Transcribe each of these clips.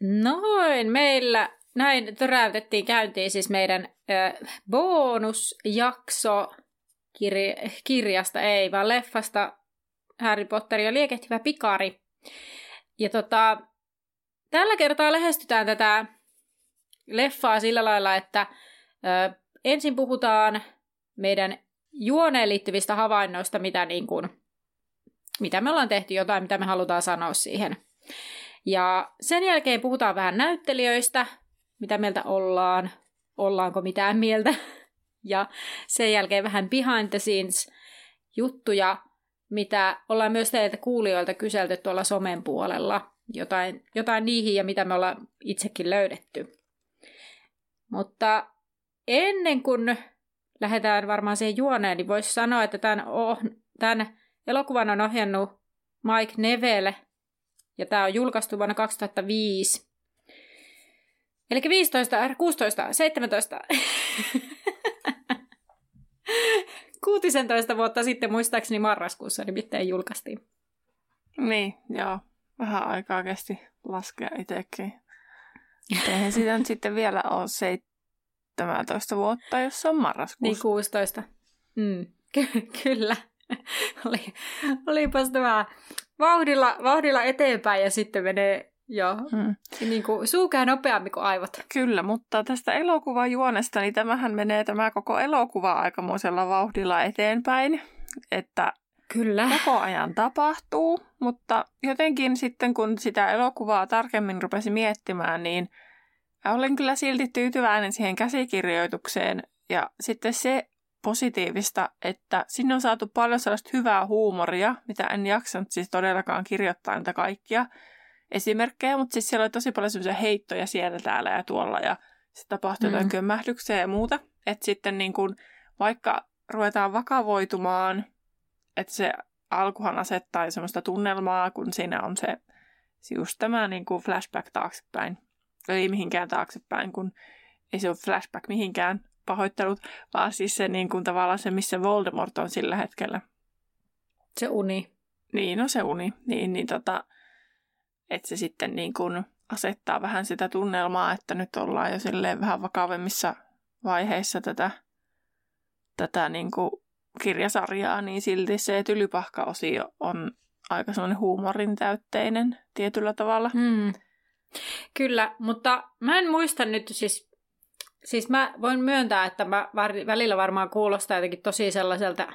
Noin, meillä näin töräytettiin käyntiin siis meidän bonusjakso kir- kirjasta, ei vaan leffasta Harry Potter ja liekehtivä pikari. Ja tota, tällä kertaa lähestytään tätä leffaa sillä lailla, että ö, ensin puhutaan meidän juoneen liittyvistä havainnoista, mitä, niin kuin, mitä me ollaan tehty, jotain, mitä me halutaan sanoa siihen. Ja sen jälkeen puhutaan vähän näyttelijöistä, mitä mieltä ollaan, ollaanko mitään mieltä. Ja sen jälkeen vähän behind the scenes juttuja, mitä ollaan myös teiltä kuulijoilta kyselty tuolla somen puolella. Jotain, jotain niihin ja mitä me ollaan itsekin löydetty. Mutta ennen kuin lähdetään varmaan siihen juoneen, niin voisi sanoa, että tämän, oh, tämän elokuvan on ohjannut Mike Neville – ja tämä on julkaistu vuonna 2005. Eli 15, 16, 17, 16 vuotta sitten muistaakseni marraskuussa nimittäin julkaistiin. Niin, joo. Vähän aikaa kesti laskea itsekin. Eihän sitä nyt sitten vielä ole 17 vuotta, jos se on marraskuussa. Niin, 16. Mm, ky- kyllä. Oli, olipas tämä vauhdilla, vauhdilla eteenpäin ja sitten menee jo hmm. niin kuin, suukää nopeammin kuin aivot. Kyllä, mutta tästä elokuvajuonesta, niin tämähän menee tämä koko elokuva aikamoisella vauhdilla eteenpäin, että Kyllä. koko ajan tapahtuu, mutta jotenkin sitten kun sitä elokuvaa tarkemmin rupesi miettimään, niin olen kyllä silti tyytyväinen siihen käsikirjoitukseen ja sitten se positiivista, että sinne on saatu paljon sellaista hyvää huumoria, mitä en jaksanut siis todellakaan kirjoittaa niitä kaikkia esimerkkejä, mutta siis siellä oli tosi paljon sellaisia heittoja siellä, täällä ja tuolla ja sitten tapahtui mm. jotain kömmähdyksiä ja muuta. Että sitten niin kun, vaikka ruvetaan vakavoitumaan, että se alkuhan asettaa semmoista tunnelmaa, kun siinä on se just tämä niin kuin flashback taaksepäin. Ei mihinkään taaksepäin, kun ei se ole flashback mihinkään, pahoittelut, vaan siis se niin kuin tavallaan se, missä Voldemort on sillä hetkellä. Se uni. Niin, no se uni. Niin, niin tota, että se sitten niin kuin asettaa vähän sitä tunnelmaa, että nyt ollaan jo silleen vähän vakavemmissa vaiheissa tätä, tätä niin kuin kirjasarjaa, niin silti se tylypahka-osio on aika sellainen huumorin täytteinen tietyllä tavalla. Hmm. Kyllä, mutta mä en muista nyt siis Siis mä voin myöntää, että mä välillä varmaan kuulostaa jotenkin tosi sellaiselta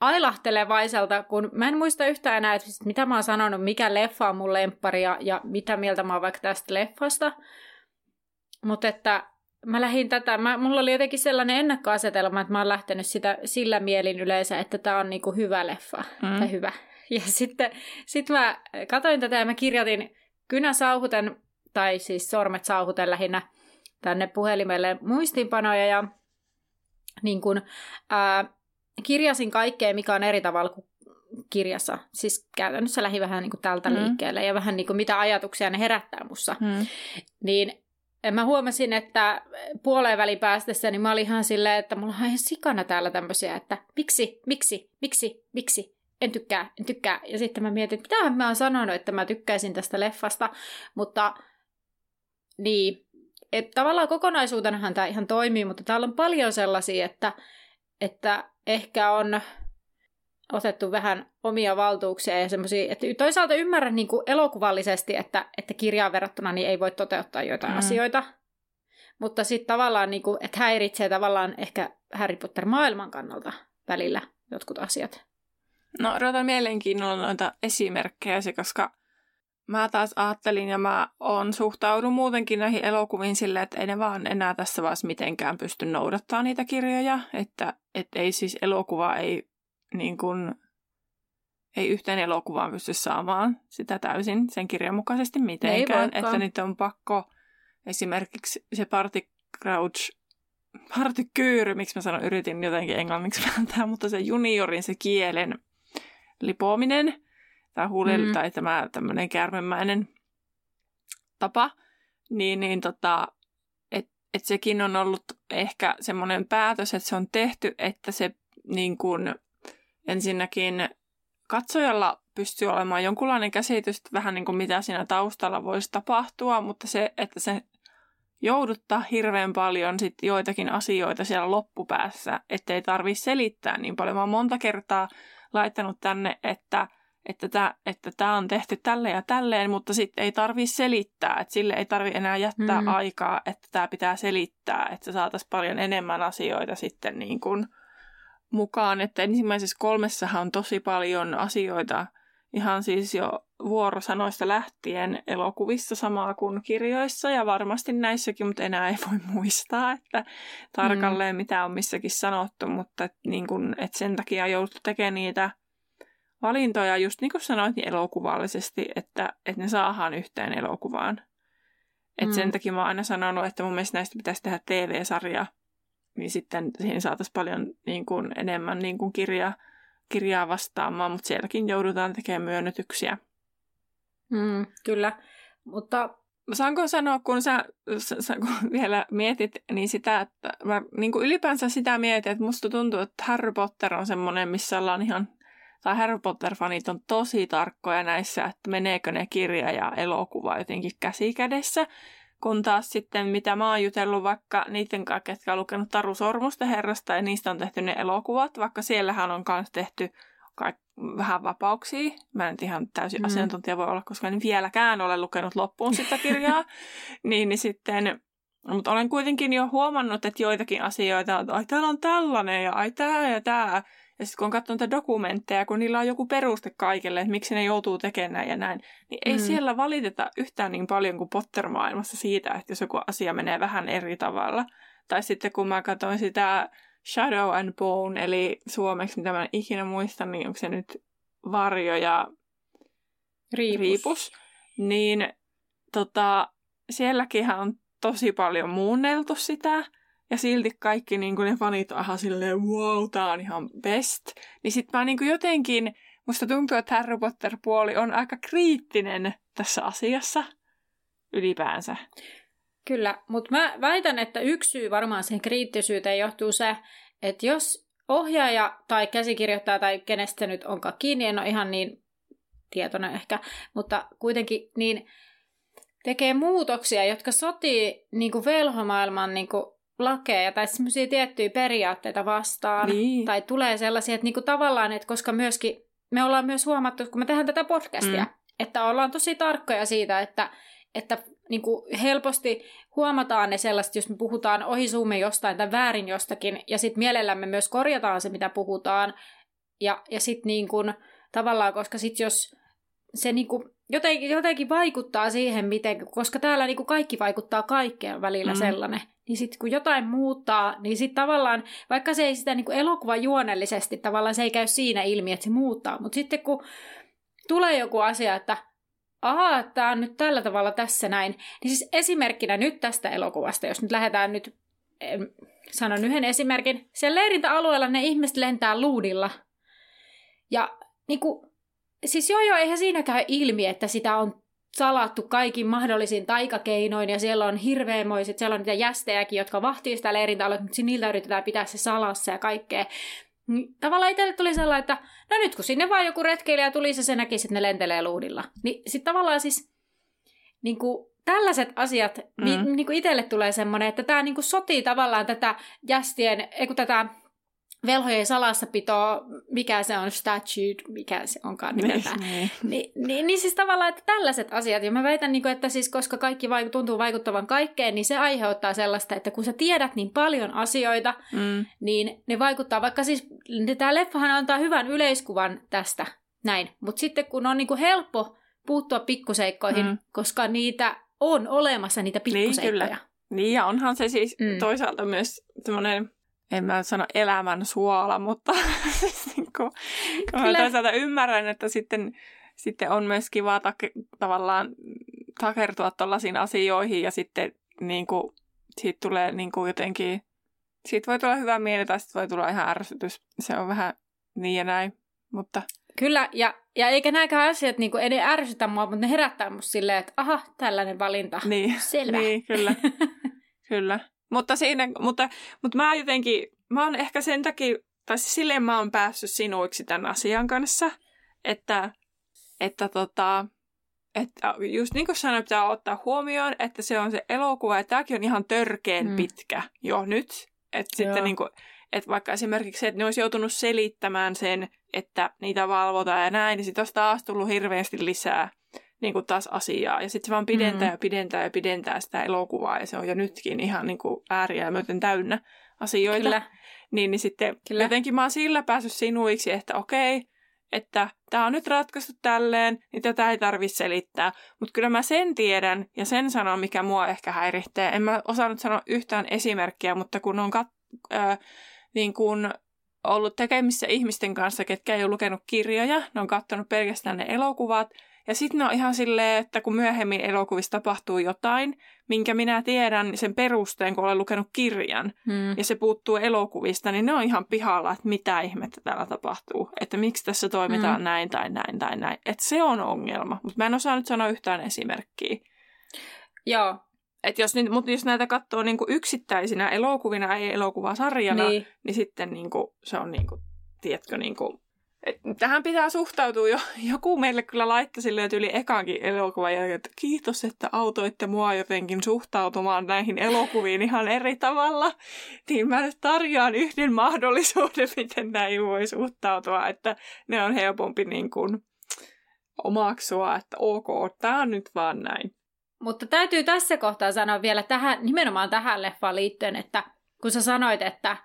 ailahtelevaiselta, kun mä en muista yhtään enää, että mitä mä oon sanonut, mikä leffa on mun lemppari ja, ja mitä mieltä mä oon vaikka tästä leffasta. Mutta että mä lähdin tätä, mä, mulla oli jotenkin sellainen ennakkoasetelma, että mä oon lähtenyt sitä sillä mielin yleensä, että tää on niinku hyvä leffa mm. tai hyvä. Ja sitten sit mä katsoin tätä ja mä kirjoitin kynä sauhuten, tai siis sormet sauhuten lähinnä, tänne puhelimelle muistiinpanoja ja niin kun, ää, kirjasin kaikkea, mikä on eri tavalla kuin kirjassa. Siis käytännössä lähi vähän niin kuin tältä mm. liikkeelle ja vähän niin kuin mitä ajatuksia ne herättää mussa. Mm. Niin mä huomasin, että puoleen väliin päästessä, niin mä olin ihan silleen, että mulla on ihan sikana täällä tämmöisiä, että miksi, miksi, miksi, miksi, en tykkää, en tykkää. Ja sitten mä mietin, että mitähän mä oon sanonut, että mä tykkäisin tästä leffasta, mutta niin, että tavallaan kokonaisuutenahan tämä ihan toimii, mutta täällä on paljon sellaisia, että, että ehkä on otettu vähän omia valtuuksia ja semmoisia, että toisaalta ymmärrän niin kuin elokuvallisesti, että, että kirjaan verrattuna niin ei voi toteuttaa joitain mm. asioita, mutta sitten tavallaan, niin kuin, että häiritsee tavallaan ehkä Harry Potter-maailman kannalta välillä jotkut asiat. No odotan mielenkiinnolla noita esimerkkejä, koska mä taas ajattelin ja mä on suhtaudun muutenkin näihin elokuviin silleen, että ei ne vaan enää tässä vaiheessa mitenkään pysty noudattaa niitä kirjoja, että et ei siis elokuva ei niin kuin, ei yhteen elokuvaan pysty saamaan sitä täysin sen kirjan mukaisesti mitenkään. Että nyt on pakko esimerkiksi se Party Crouch, Party Kyyry, miksi mä sanon, yritin jotenkin englanniksi vääntää, mutta se juniorin se kielen lipoaminen tai huuli mm. tai tämä tämmöinen kärmemäinen tapa, niin, niin tota, että et sekin on ollut ehkä semmoinen päätös, että se on tehty, että se niin kuin, ensinnäkin katsojalla pystyy olemaan jonkunlainen käsitys, vähän niin kuin mitä siinä taustalla voisi tapahtua, mutta se, että se jouduttaa hirveän paljon sit joitakin asioita siellä loppupäässä, ettei tarvitse selittää niin paljon. Mä oon monta kertaa laittanut tänne, että että tämä että tää on tehty tälle ja tälleen, mutta sitten ei tarvitse selittää, että sille ei tarvitse enää jättää mm. aikaa, että tämä pitää selittää, että saataisiin paljon enemmän asioita sitten niin kuin mukaan, että ensimmäisessä kolmessahan on tosi paljon asioita, ihan siis jo vuorosanoista lähtien elokuvissa samaa kuin kirjoissa ja varmasti näissäkin, mutta enää ei voi muistaa, että tarkalleen mm. mitä on missäkin sanottu, mutta et, niin kun, et sen takia on jouduttu tekemään niitä valintoja just niin kuin sanoit niin elokuvallisesti, että, että ne saadaan yhteen elokuvaan. Et mm. sen takia mä oon aina sanonut, että mun mielestä näistä pitäisi tehdä TV-sarja, niin sitten siihen saataisiin paljon niin kuin, enemmän niin kuin kirja, kirjaa vastaamaan, mutta sielläkin joudutaan tekemään myönnytyksiä. Mm, kyllä, mutta... Saanko sanoa, kun sä, sä kun vielä mietit, niin sitä, että mä niin kuin ylipäänsä sitä mietin, että musta tuntuu, että Harry Potter on semmoinen, missä ollaan ihan, tai Harry Potter-fanit on tosi tarkkoja näissä, että meneekö ne kirja ja elokuva jotenkin käsi kädessä. Kun taas sitten, mitä mä oon jutellut vaikka niiden kanssa, ketkä on lukenut Taru Sormusten herrasta ja niistä on tehty ne elokuvat, vaikka siellähän on myös tehty vähän vapauksia. Mä en ihan täysin mm. asiantuntija voi olla, koska en vieläkään ole lukenut loppuun sitä kirjaa. niin, niin sitten, mutta olen kuitenkin jo huomannut, että joitakin asioita, että ai täällä on tällainen ja ai tää ja tää. Ja sitten kun on katsonut näitä dokumentteja, kun niillä on joku peruste kaikille, että miksi ne joutuu tekemään näin ja näin, niin ei mm. siellä valiteta yhtään niin paljon kuin Potter-maailmassa siitä, että jos joku asia menee vähän eri tavalla. Tai sitten kun mä katsoin sitä Shadow and Bone, eli suomeksi, mitä mä en ikinä muista, niin onko se nyt varjo ja riipus, riipus niin tota, sielläkin on tosi paljon muunneltu sitä, ja silti kaikki niin ne fanit on ihan silleen, wow, tää on ihan best. Niin sit mä niin jotenkin, musta tuntuu, että Harry Potter-puoli on aika kriittinen tässä asiassa ylipäänsä. Kyllä, mutta mä väitän, että yksi syy varmaan sen kriittisyyteen johtuu se, että jos ohjaaja tai käsikirjoittaja tai kenestä nyt onkaan kiinni, en ole ihan niin tietoinen ehkä, mutta kuitenkin niin tekee muutoksia, jotka sotii niin kuin velhomaailman niin kuin lakeja tai semmoisia tiettyjä periaatteita vastaan. Niin. Tai tulee sellaisia, että niin kuin tavallaan, että koska myöskin me ollaan myös huomattu, kun me tehdään tätä podcastia, mm. että ollaan tosi tarkkoja siitä, että, että niin kuin helposti huomataan ne sellaiset, jos me puhutaan ohi suumme jostain tai väärin jostakin, ja sitten mielellämme myös korjataan se, mitä puhutaan, ja, ja sitten niin kuin, tavallaan, koska sitten jos se niin kuin, jotenkin, jotenkin vaikuttaa siihen, miten, koska täällä niin kuin kaikki vaikuttaa kaikkeen välillä mm. sellainen, niin sitten kun jotain muuttaa, niin sitten tavallaan, vaikka se ei sitä niin kuin elokuvan juonellisesti, tavallaan se ei käy siinä ilmi, että se muuttaa, mutta sitten kun tulee joku asia, että ahaa, tämä on nyt tällä tavalla tässä näin. Niin siis esimerkkinä nyt tästä elokuvasta, jos nyt lähdetään nyt, sanon yhden esimerkin. Siellä leirintäalueella ne ihmiset lentää luudilla. Ja niin kuin, siis joo joo, eihän siinä käy ilmi, että sitä on salattu kaikin mahdollisin taikakeinoin ja siellä on hirveämoiset, siellä on niitä jästejäkin, jotka vahtii sitä leirintäaluetta, mutta niiltä yritetään pitää se salassa ja kaikkea. Niin tavallaan itselle tuli sellainen, että no nyt kun sinne vaan joku retkeilijä tuli, se, se näkisi, että ne lentelee luudilla. Niin sitten tavallaan siis niin kuin, tällaiset asiat, mm. niin, niin kuin itselle tulee semmoinen, että tämä niin kuin sotii tavallaan tätä jästien, ei kun tätä velhojen salassapito, mikä se on, statute, mikä se onkaan nimeltään. Niin, niin. niin, niin siis tavallaan, että tällaiset asiat, ja mä väitän, niin kuin, että siis koska kaikki vaik- tuntuu vaikuttavan kaikkeen, niin se aiheuttaa sellaista, että kun sä tiedät niin paljon asioita, mm. niin ne vaikuttaa, vaikka siis tämä leffahan antaa hyvän yleiskuvan tästä, näin, mutta sitten kun on niin kuin helppo puuttua pikkuseikkoihin, mm. koska niitä on olemassa, niitä pikkuseikkoja. Niin, kyllä. Niin, ja onhan se siis mm. toisaalta myös semmoinen en mä sano elämän suola, mutta siis niin kuin, mä toisaalta ymmärrän, että sitten, sitten on myös kiva take, tavallaan takertua tällaisiin asioihin ja sitten niin kuin, siitä tulee niin kuin jotenkin, siitä voi tulla hyvä mieli tai sitten voi tulla ihan ärsytys. Se on vähän niin ja näin, mutta... Kyllä, ja, ja eikä nämäkään asiat niin kuin, ei ärsytä mua, mutta ne herättää musta silleen, että aha, tällainen valinta. Niin, Selvä. niin kyllä. kyllä. Mutta, siinä, mutta, mutta mä jotenkin, mä oon ehkä sen takia, tai siis silleen mä oon päässyt sinuiksi tämän asian kanssa, että, että tota, että just niin kuin sanoin, pitää ottaa huomioon, että se on se elokuva, ja tämäkin on ihan törkeen mm. pitkä jo nyt. Että sitten niin kuin, että vaikka esimerkiksi se, että ne olisi joutunut selittämään sen, että niitä valvotaan ja näin, niin sitten olisi taas tullut hirveästi lisää niin kuin taas asiaa. Ja sitten se vaan pidentää mm. ja pidentää ja pidentää sitä elokuvaa, ja se on jo nytkin ihan niin kuin ääriä myöten täynnä asioita. Kyllä. Niin, niin sitten Kyllä. jotenkin mä oon sillä päässyt sinuiksi, että okei, että tämä on nyt ratkaistu tälleen, niin tätä ei tarvitse selittää. Mutta kyllä mä sen tiedän ja sen sanon, mikä mua ehkä häiritsee. En mä osannut sanoa yhtään esimerkkiä, mutta kun on kat- äh, niin kun ollut tekemissä ihmisten kanssa, ketkä ei ole lukenut kirjoja, ne on katsonut pelkästään ne elokuvat, ja sitten ne on ihan silleen, että kun myöhemmin elokuvissa tapahtuu jotain, minkä minä tiedän sen perusteen, kun olen lukenut kirjan, hmm. ja se puuttuu elokuvista, niin ne on ihan pihalla, että mitä ihmettä täällä tapahtuu. Että miksi tässä toimitaan hmm. näin tai näin tai näin. Että se on ongelma, mutta mä en osaa nyt sanoa yhtään esimerkkiä. Joo. Et jos, mutta jos näitä katsoo niinku yksittäisinä elokuvina, ei elokuvasarjana, niin, niin sitten niinku, se on, niinku, tiedätkö, niinku, tähän pitää suhtautua jo. Joku meille kyllä laittoi sille yli ekankin elokuvan jälkeen, että kiitos, että autoitte mua jotenkin suhtautumaan näihin elokuviin ihan eri tavalla. Niin mä nyt tarjoan yhden mahdollisuuden, miten näin voi suhtautua, että ne on helpompi niin kuin omaksua, että ok, tämä on nyt vaan näin. Mutta täytyy tässä kohtaa sanoa vielä tähän, nimenomaan tähän leffaan liittyen, että kun sä sanoit, että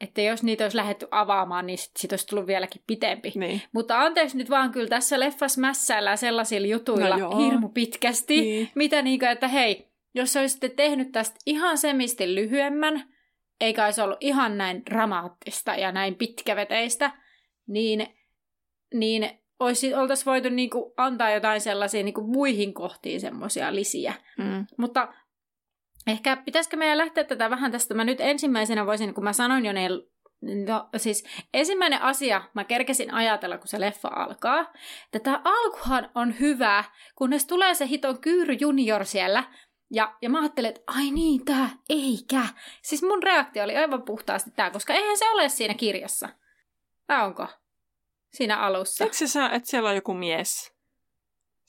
että jos niitä olisi lähdetty avaamaan, niin sit, sit olisi tullut vieläkin pitempi. Niin. Mutta anteeksi nyt vaan, kyllä tässä leffassa mässäillään sellaisilla jutuilla no hirmu pitkästi, niin. mitä niin kuin, että hei, jos olisitte tehnyt tästä ihan semisti lyhyemmän, eikä olisi ollut ihan näin dramaattista ja näin pitkäveteistä, niin, niin olisi, oltaisiin voitu niin kuin antaa jotain sellaisia niin kuin muihin kohtiin semmoisia lisiä. Mm. Mutta Ehkä pitäisikö meidän lähteä tätä vähän tästä, mä nyt ensimmäisenä voisin, kun mä sanoin jo ne, no siis ensimmäinen asia, mä kerkesin ajatella, kun se leffa alkaa, että tämä alkuhan on hyvä, kunnes tulee se hiton Kyyry Junior siellä, ja, ja mä ajattelin, että ai niin, tää, eikä. Siis mun reaktio oli aivan puhtaasti tää, koska eihän se ole siinä kirjassa. Tää onko? Siinä alussa. Eikö se että siellä on joku mies?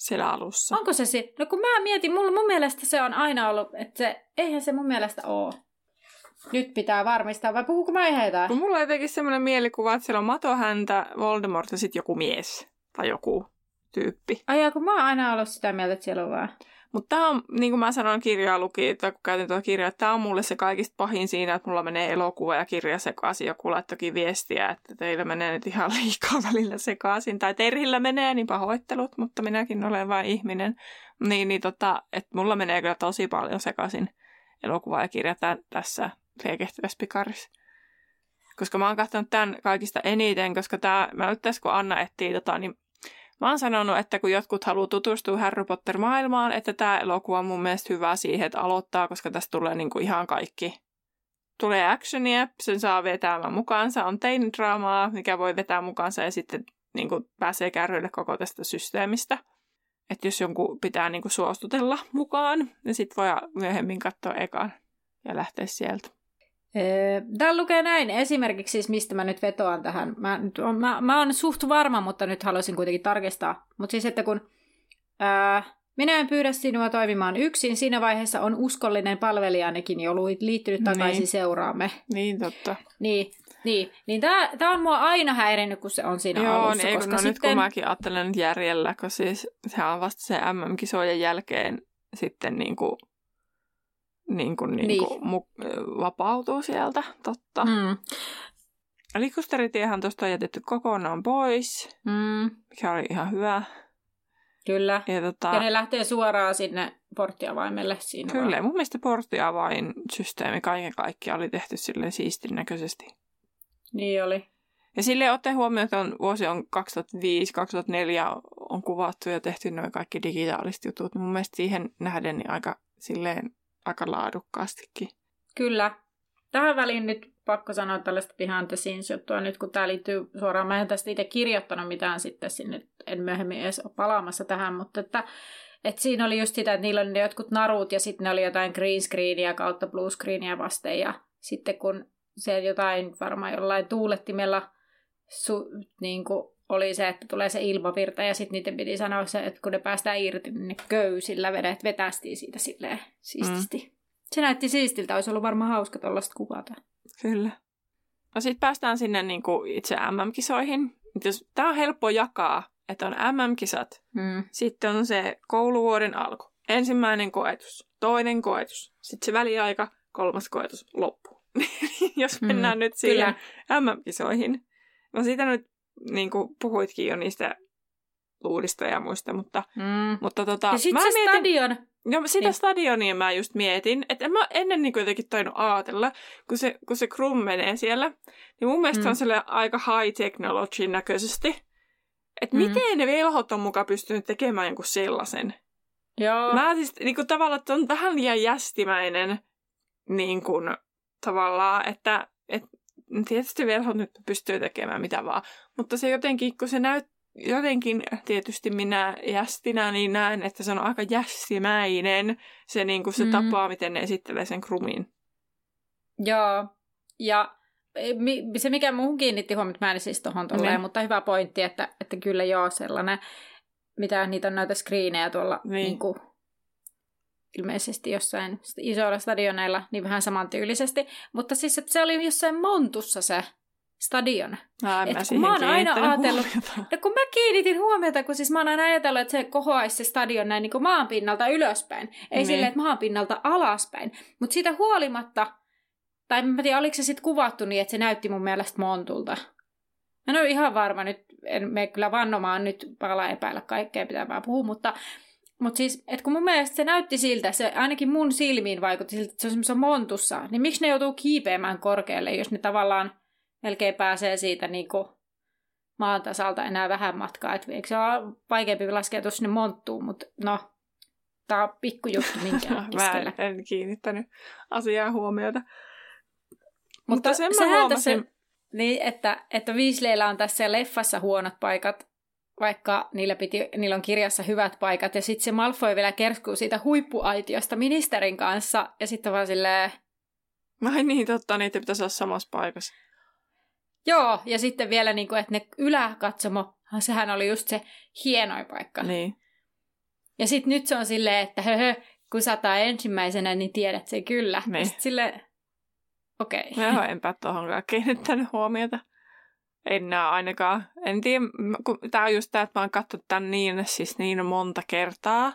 Siellä alussa. Onko se se? No kun mä mietin, mulla, mun mielestä se on aina ollut, että se, eihän se mun mielestä ole. Nyt pitää varmistaa, vai puhuuko mä ihan Kun mulla on jotenkin semmoinen mielikuva, että siellä on matohäntä, Voldemort ja sitten joku mies tai joku tyyppi. Ai kun mä oon aina ollut sitä mieltä, että siellä on vaan. Mutta tämä on, niin kuin mä sanoin kirjaa luki, tai kun käytin tuota kirjaa, tämä on mulle se kaikista pahin siinä, että mulla menee elokuva ja kirja sekaisin. Joku laittokin viestiä, että teillä menee nyt ihan liikaa välillä sekaisin. Tai Terhillä menee, niin pahoittelut, mutta minäkin olen vain ihminen. Niin, niin tota, että mulla menee kyllä tosi paljon sekaisin elokuva ja kirja tämän, tässä liekehtivässä pikarissa. Koska mä oon katsonut tämän kaikista eniten, koska tämä, mä nyt tässä kun Anna etsii tota, niin Mä oon sanonut, että kun jotkut haluaa tutustua Harry Potter-maailmaan, että tämä elokuva on mun mielestä hyvä siihen, että aloittaa, koska tästä tulee niinku ihan kaikki. Tulee actionia, sen saa vetämään mukaansa, on teinidraamaa, mikä voi vetää mukaansa ja sitten niinku pääsee kärryille koko tästä systeemistä. Että jos jonkun pitää niinku suostutella mukaan, niin sitten voi myöhemmin katsoa ekan ja lähteä sieltä. Täällä lukee näin, esimerkiksi siis mistä mä nyt vetoan tähän. Mä, nyt on, mä, mä oon suht varma, mutta nyt haluaisin kuitenkin tarkistaa. Mutta siis, että kun ää, minä en pyydä sinua toimimaan yksin, siinä vaiheessa on uskollinen palvelijanikin jo liittynyt takaisin niin. seuraamme. Niin, totta. Niin, niin, niin tämä, tämä on mua aina häirinnyt, kun se on siinä Joo, alussa. Niin, koska no sitten... nyt kun mäkin ajattelen nyt järjellä, kun siis sehän on vasta se MM-kisojen jälkeen sitten niin kuin niin kuin, niin kuin niin. Mu- vapautuu sieltä, totta. Mm. Likusteritiehän tuosta on jätetty kokonaan pois, mm. mikä oli ihan hyvä. Kyllä. Ja, tota... ja ne lähtee suoraan sinne porttiavaimelle siinä Kyllä, vaan. mun mielestä porttiavain systeemi kaiken kaikkiaan oli tehty silleen siistin näköisesti. Niin oli. Ja sille ottaen huomioon, että on, vuosi on 2005-2004 on kuvattu ja tehty noin kaikki digitaaliset jutut. Mun mielestä siihen nähden niin aika, silleen, aika laadukkaastikin. Kyllä. Tähän väliin nyt pakko sanoa tällaista behind the scenes juttua nyt, kun tämä liittyy suoraan. Mä en tästä itse kirjoittanut mitään sitten sinne, en myöhemmin edes ole palaamassa tähän, mutta että, että siinä oli just sitä, että niillä oli ne jotkut narut ja sitten ne oli jotain green screenia kautta blue screenia vasten ja sitten kun se jotain varmaan jollain tuulettimella su, niin kuin oli se, että tulee se ilmavirta ja sitten niiden piti sanoa se, että kun ne päästään irti, niin ne köysillä vedet vetästiin siitä silleen siististi. Mm. Se näytti siistiltä, olisi ollut varmaan hauska tuollaista kuvata. Kyllä. No sitten päästään sinne niin kuin itse MM-kisoihin. Tämä on helppo jakaa, että on MM-kisat. Mm. Sitten on se kouluvuoden alku. Ensimmäinen koetus, toinen koetus, sitten se väliaika, kolmas koetus, loppu. Jos Mm, mennään nyt siihen kyllä. MM-kisoihin. No siitä nyt niin kuin puhuitkin jo niistä luudista ja muista, mutta, Mm. mutta tota, Ja sitten mä se mietin, stadion. No sitä Niin. stadionia mä just mietin, että en mä ennen niin jotenkin tainnut ajatella, kun se, kun se Krum menee siellä, niin mun mielestä Mm. on sille aika high technology näköisesti. Että Mm. miten ne velhot on mukaan pystynyt tekemään jonkun sellaisen. Joo. Mä siis niin kuin, tavallaan, että on vähän liian jästimäinen niin kuin, tavallaan, että et, tietysti velhot nyt pystyy tekemään mitä vaan. Mutta se jotenkin, kun se näyt, jotenkin tietysti minä jästinä, niin näen, että se on aika jästimäinen se, niin kuin se Mm. mm. tapa, miten ne esittelee sen krumin. Joo. Ja se, mikä muuhun kiinnitti huomiota, mä en siis tohon tolleen, Niin. mutta hyvä pointti, että, että kyllä joo sellainen, mitä niitä on näitä screenejä tuolla. Niin. Niin kuin, ilmeisesti jossain isoilla stadioneilla, niin vähän samantyylisesti. Mutta siis, että se oli jossain Montussa se stadion. Mä en Et mä kun mä oon aina ajatellut- huomiota. Ja kun mä kiinnitin huomiota, kun siis mä oon aina ajatellut, että se kohoaisi se stadion näin niin kuin maan pinnalta ylöspäin. Ei Niin. silleen, että maan pinnalta alaspäin. Mutta siitä huolimatta, tai mä tiedän, oliko se sitten kuvattu niin, että se näytti mun mielestä montulta. Mä en ole ihan varma nyt, en mene kyllä vannomaan nyt pala epäillä kaikkea, pitää vaan puhua, mutta, mutta siis, että kun mun mielestä se näytti siltä, se ainakin mun silmiin vaikutti siltä, että se on semmoisessa montussa, niin miksi ne joutuu kiipeämään korkealle, jos ne tavallaan melkein pääsee siitä niin kuin maan tasalta enää vähän matkaa. Et eikö se ole vaikeampi laskeutua sinne monttuun, mutta no, tää on pikkujuttu minkään Mä en, kiinnittänyt asiaan huomiota. Mutta Mutta sen mä huomasin, tässä, niin, että, että Weasleyllä on tässä leffassa huonot paikat, vaikka niillä, piti, niillä on kirjassa hyvät paikat. Ja sitten se Malfoy vielä kerskuu siitä huippuaitiosta ministerin kanssa. Ja sitten vaan silleen, Ai niin, totta, niitä pitäisi olla samassa paikassa. joo. Ja sitten vielä, niin kuin, että ne yläkatsomo, sehän oli just se hienoin paikka. Niin. Ja sitten nyt se on silleen, että höhö, kun sataa ensimmäisenä, niin tiedät sen kyllä. Niin. Ja sit silleen, okei. Okay. Joo, enpä tuohonkaan kiinnittänyt huomiota. En näe ainakaan. En tiedä, kun tää on just tää, että mä oon katsonut tän niin, siis niin monta kertaa,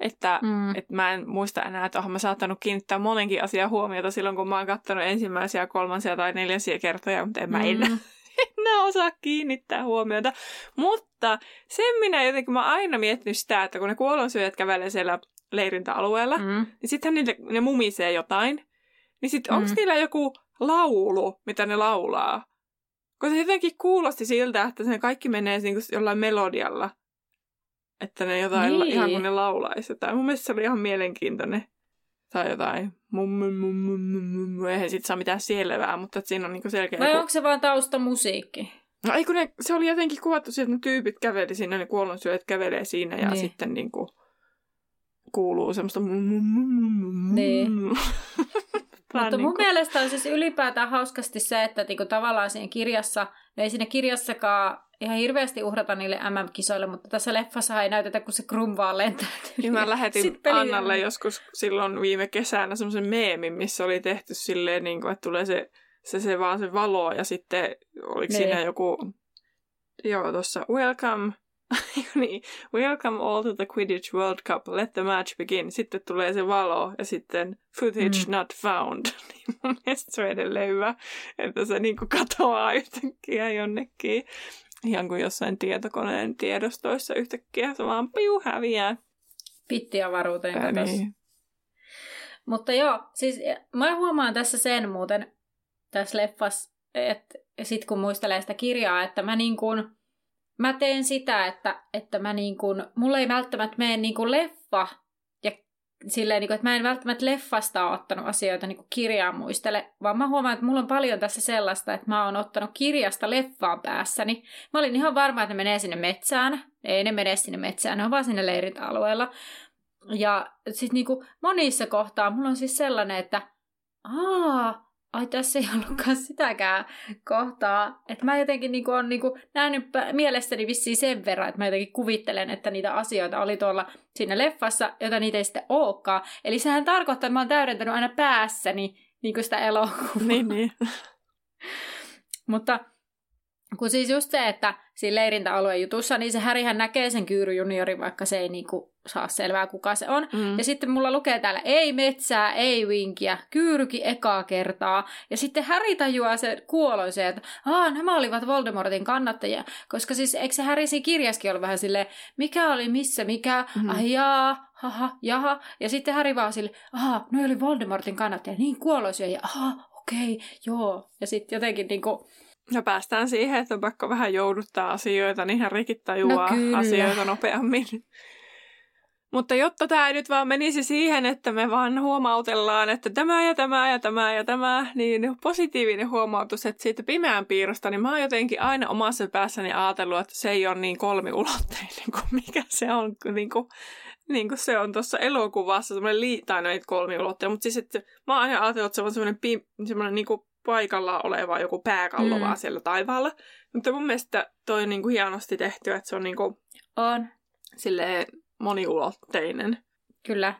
että Mm. et mä en muista enää, että oonhan mä saattanut kiinnittää monenkin asian huomiota silloin, kun mä oon katsonut ensimmäisiä, kolmansia tai neljänsiä kertoja, mutta en mä enää, Mm. enää osaa kiinnittää huomiota. Mutta sen minä jotenkin, mä oon aina miettinyt sitä, että kun ne kuolonsyöjät kävelee siellä leirintäalueella, Mm. niin sittenhän niille, ne mumisee jotain. Niin sitten onko Mm. niillä joku laulu, mitä ne laulaa? Kun se jotenkin kuulosti siltä, että ne kaikki menee niinku jollain melodialla. Että ne jotain, Niin. ihan kun ne laulaisi jotain. Mun mielestä se oli ihan mielenkiintoinen. Tai jotain mummu, mummu, mummu, mummu. Eihän sit saa mitään selvää, mutta siinä on niinku selkeä... Vai joku- onko se vaan taustamusiikki? No ei kun ne, se oli jotenkin kuvattu siitä, että ne tyypit käveli siinä, ne kuollonsyöjät kävelee siinä ja Niin. sitten niinku kuuluu semmoista mum, mum, mum, mum, mum, Niin. Mutta mun niinku- mielestä on siis ylipäätään hauskasti se, että niinku tavallaan siinä kirjassa, no ei siinä kirjassakaan ihan hirveästi uhrata niille MM-kisoille, mutta tässä leffassa ei näytetä, kun se Krum vaan lentää. Ja mä lähetin Sit peli- Annalle joskus silloin viime kesänä semmoisen meemin, missä oli tehty silleen, niin kuin, että tulee se, se, se vaan se valo ja sitten oliko Niin. siinä joku, joo tuossa welcome, niin, welcome all to the Quidditch World Cup, let the match begin. Sitten tulee se valo ja sitten footage Mm. not found. Niin mun mielestä se on edelleen hyvä, että se niin kuin katoaa yhtäkkiä jonnekin. Ihan kuin jossain tietokoneen tiedostoissa yhtäkkiä se vaan piu häviää. Pittiavaruuteen Tää katos. niin. Mutta joo, siis mä huomaan tässä sen muuten tässä leffassa, että sit kun muistelee sitä kirjaa, että mä niin kuin, mä teen sitä, että, että mä niin kuin, mulla ei välttämättä mene niin kuin leffa, ja silleen, niin kuin, että mä en välttämättä leffasta ole ottanut asioita niin kuin kirjaan muistele, vaan mä huomaan, että mulla on paljon tässä sellaista, että mä oon ottanut kirjasta leffaan päässäni. Mä olin ihan varma, että ne menee sinne metsään. Ei ne mene sinne metsään, ne on vaan sinne leirintäalueella. Ja sitten niinku monissa kohtaa mulla on siis sellainen, että aa, ai tässä ei ollutkaan sitäkään kohtaa. Että mä jotenkin niinku on niinku nähnyt mielestäni vissiin sen verran, että mä jotenkin kuvittelen, että niitä asioita oli tuolla siinä leffassa, jota niitä ei sitten olekaan. Eli sehän tarkoittaa, että mä oon täydentänyt aina päässäni niinku sitä elokuvaa. Niin, niin. Mutta kun siis just se, että siinä leirintäalueen jutussa, niin se Härihän näkee sen Kyyry juniorin, vaikka se ei niinku saa selvää, kuka se on. Mm. Ja sitten mulla lukee täällä, ei metsää, ei vinkiä, kyyrykin ekaa kertaa. Ja sitten Häri tajuaa se kuoloisen, että Aa, nämä olivat Voldemortin kannattajia. Koska siis, eikö se Häri siinä kirjaskin ollut vähän silleen, mikä oli missä, mikä, Mhm. ai jaa, haha, jaha. Ja sitten Häri vaan sille, aha, no oli Voldemortin kannattajia, niin kuoloisia, ja aha, okei, joo. Ja sitten jotenkin niinku, Ja päästään siihen, että on pakko vähän jouduttaa asioita, niin hän rikit tajuaa No kyllä. asioita nopeammin. Mutta jotta tämä ei nyt vaan menisi siihen, että me vaan huomautellaan, että tämä ja tämä ja tämä ja tämä, niin positiivinen huomautus, että siitä pimeän piirrosta, niin mä oon jotenkin aina omassa päässäni ajatellut, että se ei ole niin kolmiulotteinen kuin mikä se on, niin kuin, niin kuin se on tuossa elokuvassa, semmoinen lii, tai no ei kolmiulotteinen, mutta siis, että mä oon aina ajatellut, että se on semmoinen, pi, semmoinen niin kuin paikalla oleva joku pääkallo Mm. vaan siellä taivaalla. Mutta mun mielestä toi on niin kuin hienosti tehty, että se on niin kuin on, silleen moniulotteinen. kyllä.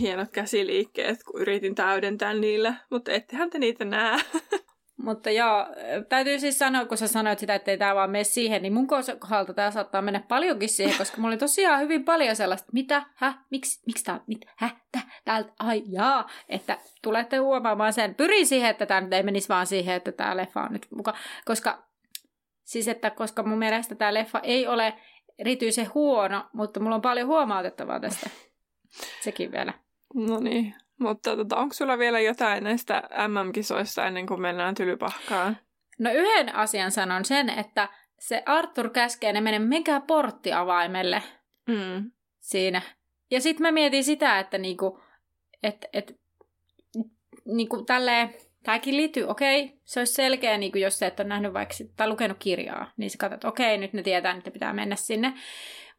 Hienot käsiliikkeet, kun yritin täydentää niillä, mutta ettehän te niitä näe. Mutta joo, täytyy siis sanoa, kun sä sanoit sitä, että ei tämä vaan mene siihen, niin mun kohdalta tämä saattaa mennä paljonkin siihen, koska mulla oli tosiaan hyvin paljon sellaista, mitä, hä, miksi, miksi tää, mit, hä, tä, täältä, ai jaa, että tulette huomaamaan sen. Pyrin siihen, että tämä ei menisi vaan siihen, että tämä leffa on nyt mukaan, koska, siis että koska mun mielestä tämä leffa ei ole erityisen huono, mutta mulla on paljon huomautettavaa tästä. Sekin vielä. No niin, mutta tota, onko sulla vielä jotain näistä MM-kisoista ennen kuin mennään tylypahkaan? No yhden asian sanon sen, että se Arthur käskee ne mene menkää porttiavaimelle Mm. siinä. Ja sitten mä mietin sitä, että niinku, et, et, niinku tälleen, tämäkin liittyy, okei, se olisi selkeä, niinku jos se et ole nähnyt vaikka sit- tai lukenut kirjaa, niin sä katsot, okei, nyt ne tietää, että pitää mennä sinne.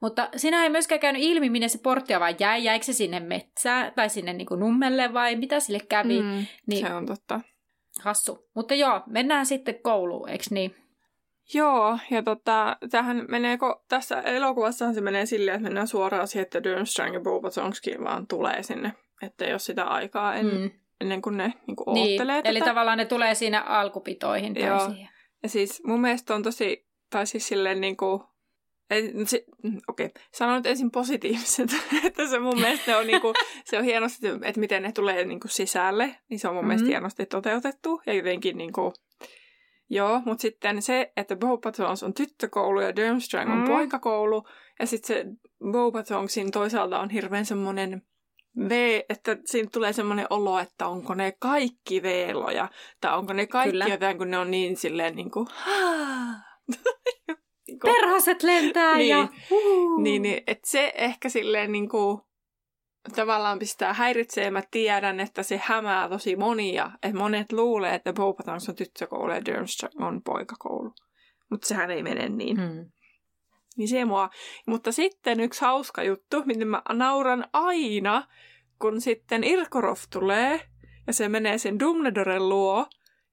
Mutta siinä ei myöskään käynyt ilmi, minne se porttiavain jäi, jäikö se sinne metsään tai sinne niinku nummelle vai mitä sille kävi. Mm. Niin Se on totta. hassu. Mutta joo, mennään sitten kouluun, eikö niin? Joo, ja tota, tähän menee, ko- tässä elokuvassahan se menee silleen, että mennään suoraan siihen, että Durmstrang ja Bobatonski vaan tulee sinne. Että jos sitä aikaa en, Mm. ennen kuin ne niin kuin Niin, oottelee eli tätä. tavallaan ne tulee siinä alkupitoihin tai Joo. siihen. Ja siis mun mielestä on tosi, tai siis silleen niin kuin, mm, okei, sanon nyt ensin positiiviset, että se mun mielestä on, niin kuin, se on hienosti, että miten ne tulee niin kuin sisälle, niin se on mun mm-hmm. mielestä hienosti toteutettu ja jotenkin niin kuin, joo, mutta sitten se, että Beaubatons on tyttökoulu ja Durmstrang on Mm. poikakoulu ja sitten se Beaubatonsin toisaalta on hirveän semmoinen V, että siinä tulee semmoinen olo, että onko ne kaikki veeloja, tai onko ne kaikki Kyllä. jotain, kun ne on niin silleen niin kuin, Perhaset lentää Niin. ja... Uhu. niin, niin, että se ehkä silleen niin kuin, tavallaan pistää häiritsee. Mä tiedän, että se hämää tosi monia. Että monet luulee, että Beauxbatons on tyttökoulu ja Durmstrang on poikakoulu. Mutta sehän ei mene niin. Hmm. Niin se mua. Mutta sitten yksi hauska juttu, miten mä nauran aina, kun sitten Irkorov tulee ja se menee sen Dumbledoren luo.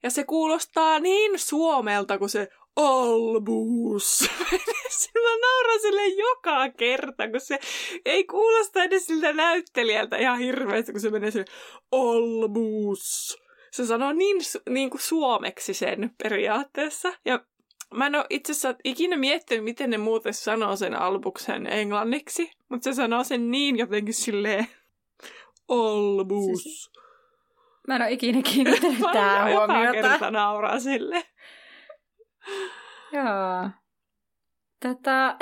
Ja se kuulostaa niin suomelta kuin se Albus. mä nauran sille joka kerta, kun se ei kuulosta edes siltä näyttelijältä ihan hirveästi, kun se menee sille Albus. Se sanoo niin, niin kuin suomeksi sen periaatteessa. Ja mä en ole itse asiassa ikinä miettinyt, miten ne muuten sanoo sen albuksen englanniksi, mutta se sanoo sen niin jotenkin silleen Albus. Siis Mä en ole ikinä kiinnittänyt Mä joka huomiota. kerta nauraa sille. Joo. Tätä...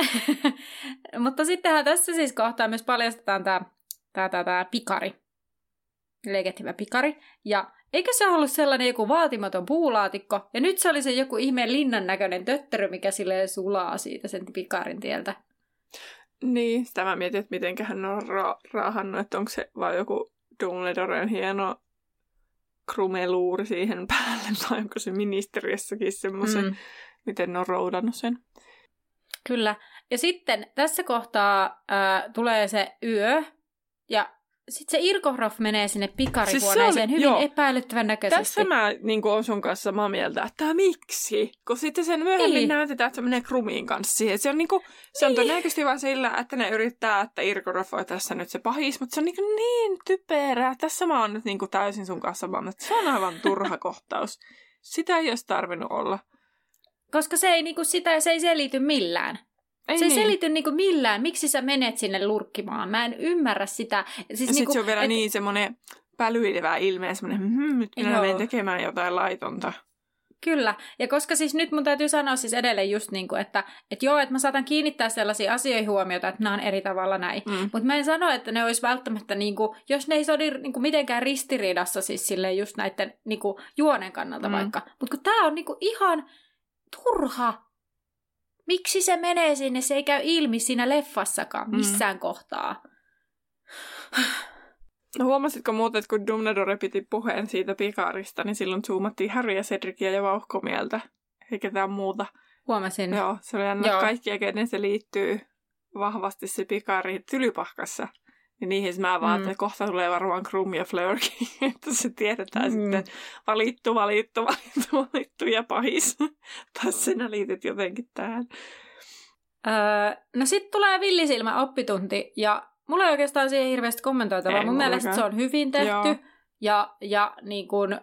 Mutta sittenhän tässä siis kohtaa myös paljastetaan tämä tää, tää, tää pikari. Leikettivä pikari. Ja eikö se ollut sellainen joku vaatimaton puulaatikko? Ja nyt se oli se joku ihmeen linnan näköinen töttörö, mikä sille sulaa siitä sen pikarin tieltä. Niin, sitä mä mietin, että mitenköhän ne on ra- raahannut, että onko se vaan joku Dumbledoren hieno krumeluuri siihen päälle, vai onko se ministeriössäkin semmoisen, mm. miten ne on roudannut sen. Kyllä. Ja sitten tässä kohtaa ää, tulee se yö, ja sitten se Irkohrov menee sinne pikarihuoneeseen siis hyvin joo. epäilyttävän näköisesti. Tässä mä niin olen sun kanssa samaa mieltä, että miksi? Kun sitten sen myöhemmin niin. näytetään, että se menee Krumiin kanssa siihen. Se on, niin kuin, se on niin. todennäköisesti vaan sillä, että ne yrittää, että Irkohrov on tässä nyt se pahis, mutta se on niin, niin typerää. Tässä mä oon nyt niin kuin täysin sun kanssa samaa että se on aivan turha kohtaus. Sitä ei olisi tarvinnut olla. Koska se ei, niin kuin sitä, se ei selity millään. Ei se ei niin. selity niinku millään, miksi sä menet sinne lurkkimaan. Mä en ymmärrä sitä. Siis ja niinku, se on vielä et... niin semmoinen pälyilevä ilme, semmoinen, hmm, nyt minä menen tekemään jotain laitonta. Kyllä, ja koska siis nyt mun täytyy sanoa siis edelleen just niin kuin, että, että joo, että mä saatan kiinnittää sellaisia asioihin huomiota, että nämä on eri tavalla näin. Mm. Mutta mä en sano, että ne olisi välttämättä, niin kuin, jos ne ei sodi niin kuin mitenkään ristiriidassa siis silleen just näiden niin kuin, juonen kannalta mm. vaikka. Mutta kun tämä on niin kuin, ihan turha Miksi se menee sinne? Se ei käy ilmi siinä leffassakaan mm. missään mm. kohtaa. No huomasitko muuten, että kun Dumbledore piti puheen siitä pikarista, niin silloin zoomattiin Harry ja Cedricia ja vauhkomieltä, eikä ketään muuta. Huomasin. Joo, se oli aina kaikkia, kenen se liittyy vahvasti se pikari tylypahkassa. Ja niihin mä vaan, mm. että kohta tulee varmaan Krum ja Fleurkin, että se tiedetään mm. sitten valittu, valittu, valittu, valittu ja pahis. tai sinä liityt jotenkin tähän. Öö, no sitten tulee villisilmä oppitunti ja mulla ei oikeastaan siihen hirveästi kommentoitavaa. Ei Mun mielestä se on hyvin tehty Joo. ja, ja niin kun,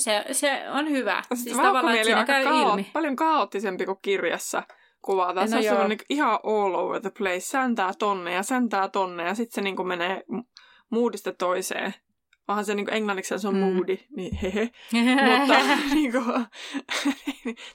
se, se on hyvä. Siis tavallaan, että siinä käy kao- ilmi. paljon kaoottisempi kuin kirjassa kuvataan. No se on niin ihan all over the place. Säntää tonne ja säntää tonne ja sitten se niin menee moodista toiseen. Onhan se niin englanniksi se on mm. moodi, niin hehe. Mutta niin kuin,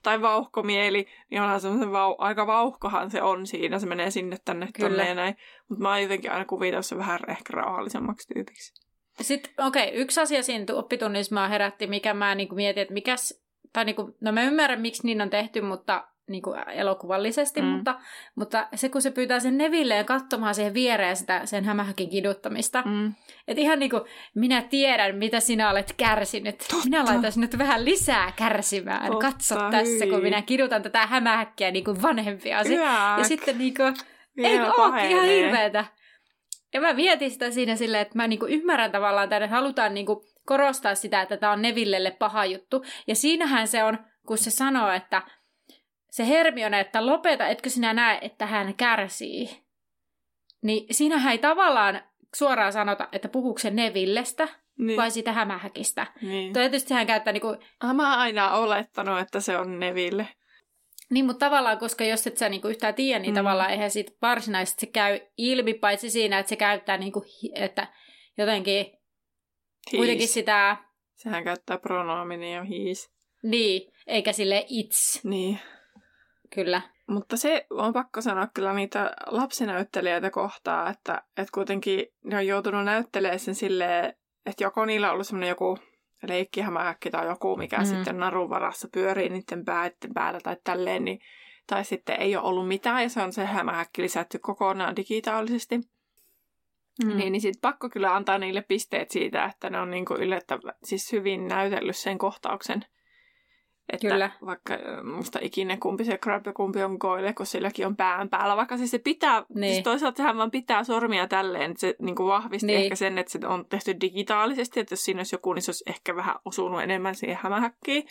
tai vauhkomieli, niin onhan se vau, aika vauhkohan se on siinä. Se menee sinne tänne Kyllä. tonne ja näin. Mutta mä oon jotenkin aina kuvitellut se vähän ehkä rauhallisemmaksi tyypiksi. Sitten okei, okay, yksi asia siinä oppitunnissa herätti, mikä mä niin mietin, että mikäs, tai niin kuin, no mä ymmärrän, miksi niin on tehty, mutta niin kuin elokuvallisesti, mm. mutta, mutta se kun se pyytää sen Nevilleen katsomaan siihen viereen sitä, sen hämähäkin kiduttamista, mm. että ihan niin kuin, minä tiedän, mitä sinä olet kärsinyt. Totta. Minä laitan sinut vähän lisää kärsimään. Totta, Katso hyi. tässä, kun minä kidutan tätä hämähäkkiä niin kuin vanhempiasi. Jääk. Ja sitten niin kuin, ei ole ihan hirveetä. Ja mä mietin sitä siinä silleen, että mä niinku ymmärrän tavallaan että halutaan niinku korostaa sitä, että tämä on Nevillelle paha juttu. Ja siinähän se on, kun se sanoo, että se Hermione, että lopeta, etkö sinä näe, että hän kärsii. Niin siinähän ei tavallaan suoraan sanota, että puhuuko se Nevillestä niin. vai sitä hämähäkistä. Niin. Tietysti hän käyttää niinku... Mä oon aina olettanut, että se on Neville. Niin, mutta tavallaan, koska jos et sä niinku yhtään tiedä, niin mm. tavallaan eihän sit varsinaisesti se käy ilmi, paitsi siinä, että se käyttää niinku, että jotenkin He's. kuitenkin sitä... Sehän käyttää pronominia he's. Niin, eikä sille it's. Niin. Kyllä. Mutta se on pakko sanoa kyllä niitä lapsinäyttelijöitä kohtaa, että, että kuitenkin ne on joutunut näyttelemään sen silleen, että joko niillä on ollut semmoinen joku leikkihämähäkki tai joku, mikä mm. sitten narun varassa pyörii niiden päätten päällä tai tälleen, niin, tai sitten ei ole ollut mitään ja se on se hämähäkki lisätty kokonaan digitaalisesti. Mm. Niin, niin sitten pakko kyllä antaa niille pisteet siitä, että ne on niinku yllättävän, siis hyvin näytellyt sen kohtauksen. Että Kyllä. vaikka musta ikinä kumpi se crab ja kumpi on goile, kun silläkin on pään päällä. Vaikka siis se pitää, niin. siis toisaalta sehän vaan pitää sormia tälleen, että se niin kuin vahvisti niin. ehkä sen, että se on tehty digitaalisesti, että jos siinä olisi joku, niin se olisi ehkä vähän osunut enemmän siihen hämähäkkiin.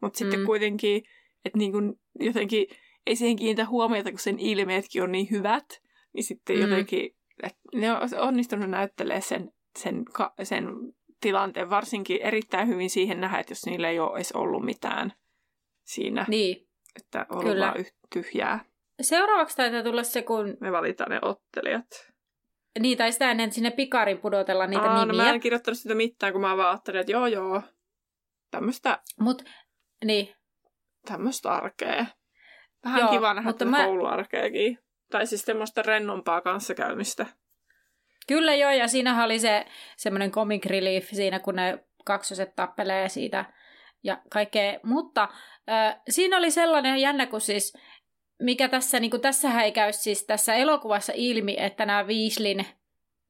Mutta mm. sitten kuitenkin, että niin kuin jotenkin ei siihen kiinnitä huomiota, kun sen ilmeetkin on niin hyvät, niin sitten mm. jotenkin, että ne on onnistunut näyttelemään sen, sen, sen tilanteen varsinkin erittäin hyvin siihen nähdä, että jos niillä ei ole edes ollut mitään siinä. Niin. Että on Kyllä. vaan tyhjää. Seuraavaksi taitaa tulla se, kun... Me valitaan ne ottelijat. Niin, tai sitä ennen sinne pikarin pudotella niitä Aa, nimiä. No mä en kirjoittanut sitä mitään, kun mä vaan ajattelin, että joo joo, tämmöistä... Mut, niin. Tämmöistä arkea. Vähän Joo, kiva nähdä mutta mä- kouluarkeakin. Tai siis semmoista rennompaa kanssakäymistä. Kyllä joo, ja siinähän oli se semmoinen comic relief siinä, kun ne kaksoset tappelee siitä ja kaikkea. Mutta äh, siinä oli sellainen jännä, kun siis, mikä tässä, niin kuin tässähän ei käy siis tässä elokuvassa ilmi, että nämä Weasleyn,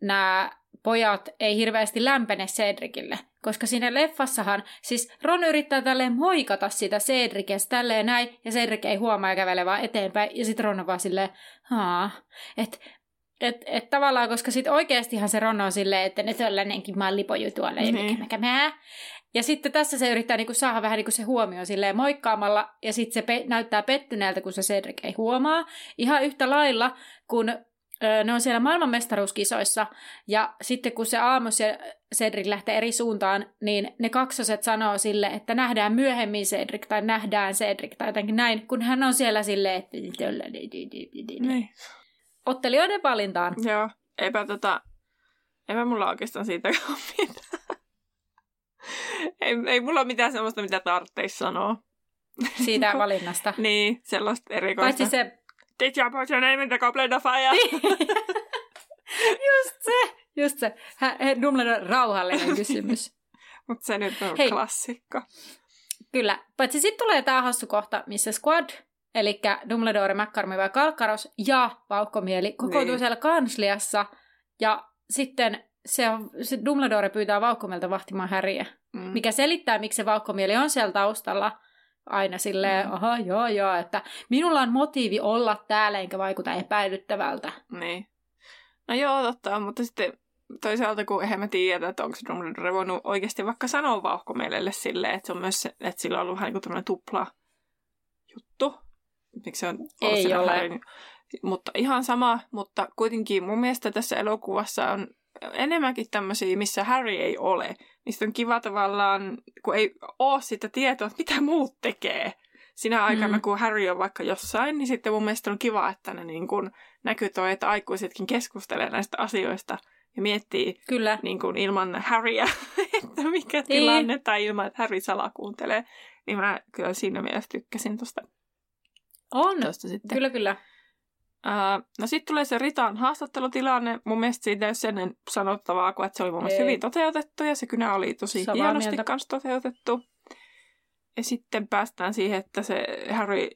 nämä pojat ei hirveästi lämpene Cedricille. Koska siinä leffassahan, siis Ron yrittää tälleen moikata sitä Cedricia tälleen näin, ja Cedric ei huomaa ja kävelee vaan eteenpäin, ja sitten Ron on vaan silleen, että et, et tavallaan, koska sit oikeastihan se Ron on silleen, että ne tällainenkin mallipoju tuolla ja Niin. mikä mä. Ja sitten tässä se yrittää niinku saada vähän niinku se huomio silleen moikkaamalla, ja sitten se pe- näyttää pettyneeltä, kun se Cedric ei huomaa. Ihan yhtä lailla, kun ö, ne on siellä maailmanmestaruuskisoissa, ja sitten kun se Amos ja Cedric lähtee eri suuntaan, niin ne kaksoset sanoo sille, että nähdään myöhemmin Cedric, tai nähdään Cedric, tai jotenkin näin, kun hän on siellä silleen, että Niin. Ottelijoiden valintaan. Joo. Eipä tota... Eipä mulla oikeastaan siitä ole mitään. ei, ei mulla ole mitään semmoista, mitä tarvitsisi sanoa. siitä valinnasta. Niin, sellaista erikoista. Paitsi se, Did you put your name in the goblet of fire? just se, just se. Dumbledore, rauhallinen kysymys. Mutta se nyt on Hei. klassikko. Kyllä. Paitsi sitten tulee tämä hassu kohta, missä Squad, eli Dumbledore, McCormick ja Kalkkaros ja Vaukkomieli kokoontuu Niin. siellä kansliassa. Ja sitten se, on, se Dumbledore pyytää Vaukkomielta vahtimaan Häriä. Mm. Mikä selittää, miksi se Vaukkomieli on siellä taustalla aina silleen, Mm. aha, joo, joo, että minulla on motiivi olla täällä enkä vaikuta epäilyttävältä. Niin. No joo, totta, mutta sitten toisaalta kun eihän mä tiedä, että onko Dumbledore voinut oikeasti vaikka sanoa vauhkomielelle silleen, että se on myös, se- että sillä on ollut vähän niin kuin tupla juttu. Miksi se on Ei ole. Harryn- Mutta ihan sama, mutta kuitenkin mun mielestä tässä elokuvassa on enemmänkin tämmöisiä, missä Harry ei ole. Niistä on kiva tavallaan, kun ei ole sitä tietoa, että mitä muut tekee. Sinä aikana, Mm. kun Harry on vaikka jossain, niin sitten mun mielestä on kiva, että ne niin kuin näkyy toi, että aikuisetkin keskustelee näistä asioista ja miettii Kyllä. niin kuin ilman Harryä, että mikä Niin. tilanne, tai ilman, että Harry salakuuntelee. Niin mä kyllä siinä mielessä tykkäsin tuosta, On. tuosta sitten. Kyllä, kyllä. Uh, no sitten tulee se Ritan haastattelutilanne. Mun mielestä siitä ei ole sen sanottavaa, kuin että se oli mun mielestä Ei. hyvin toteutettu ja se kyllä oli tosi Samaa hienosti mieltä. kanssa toteutettu. Ja sitten päästään siihen, että se Harry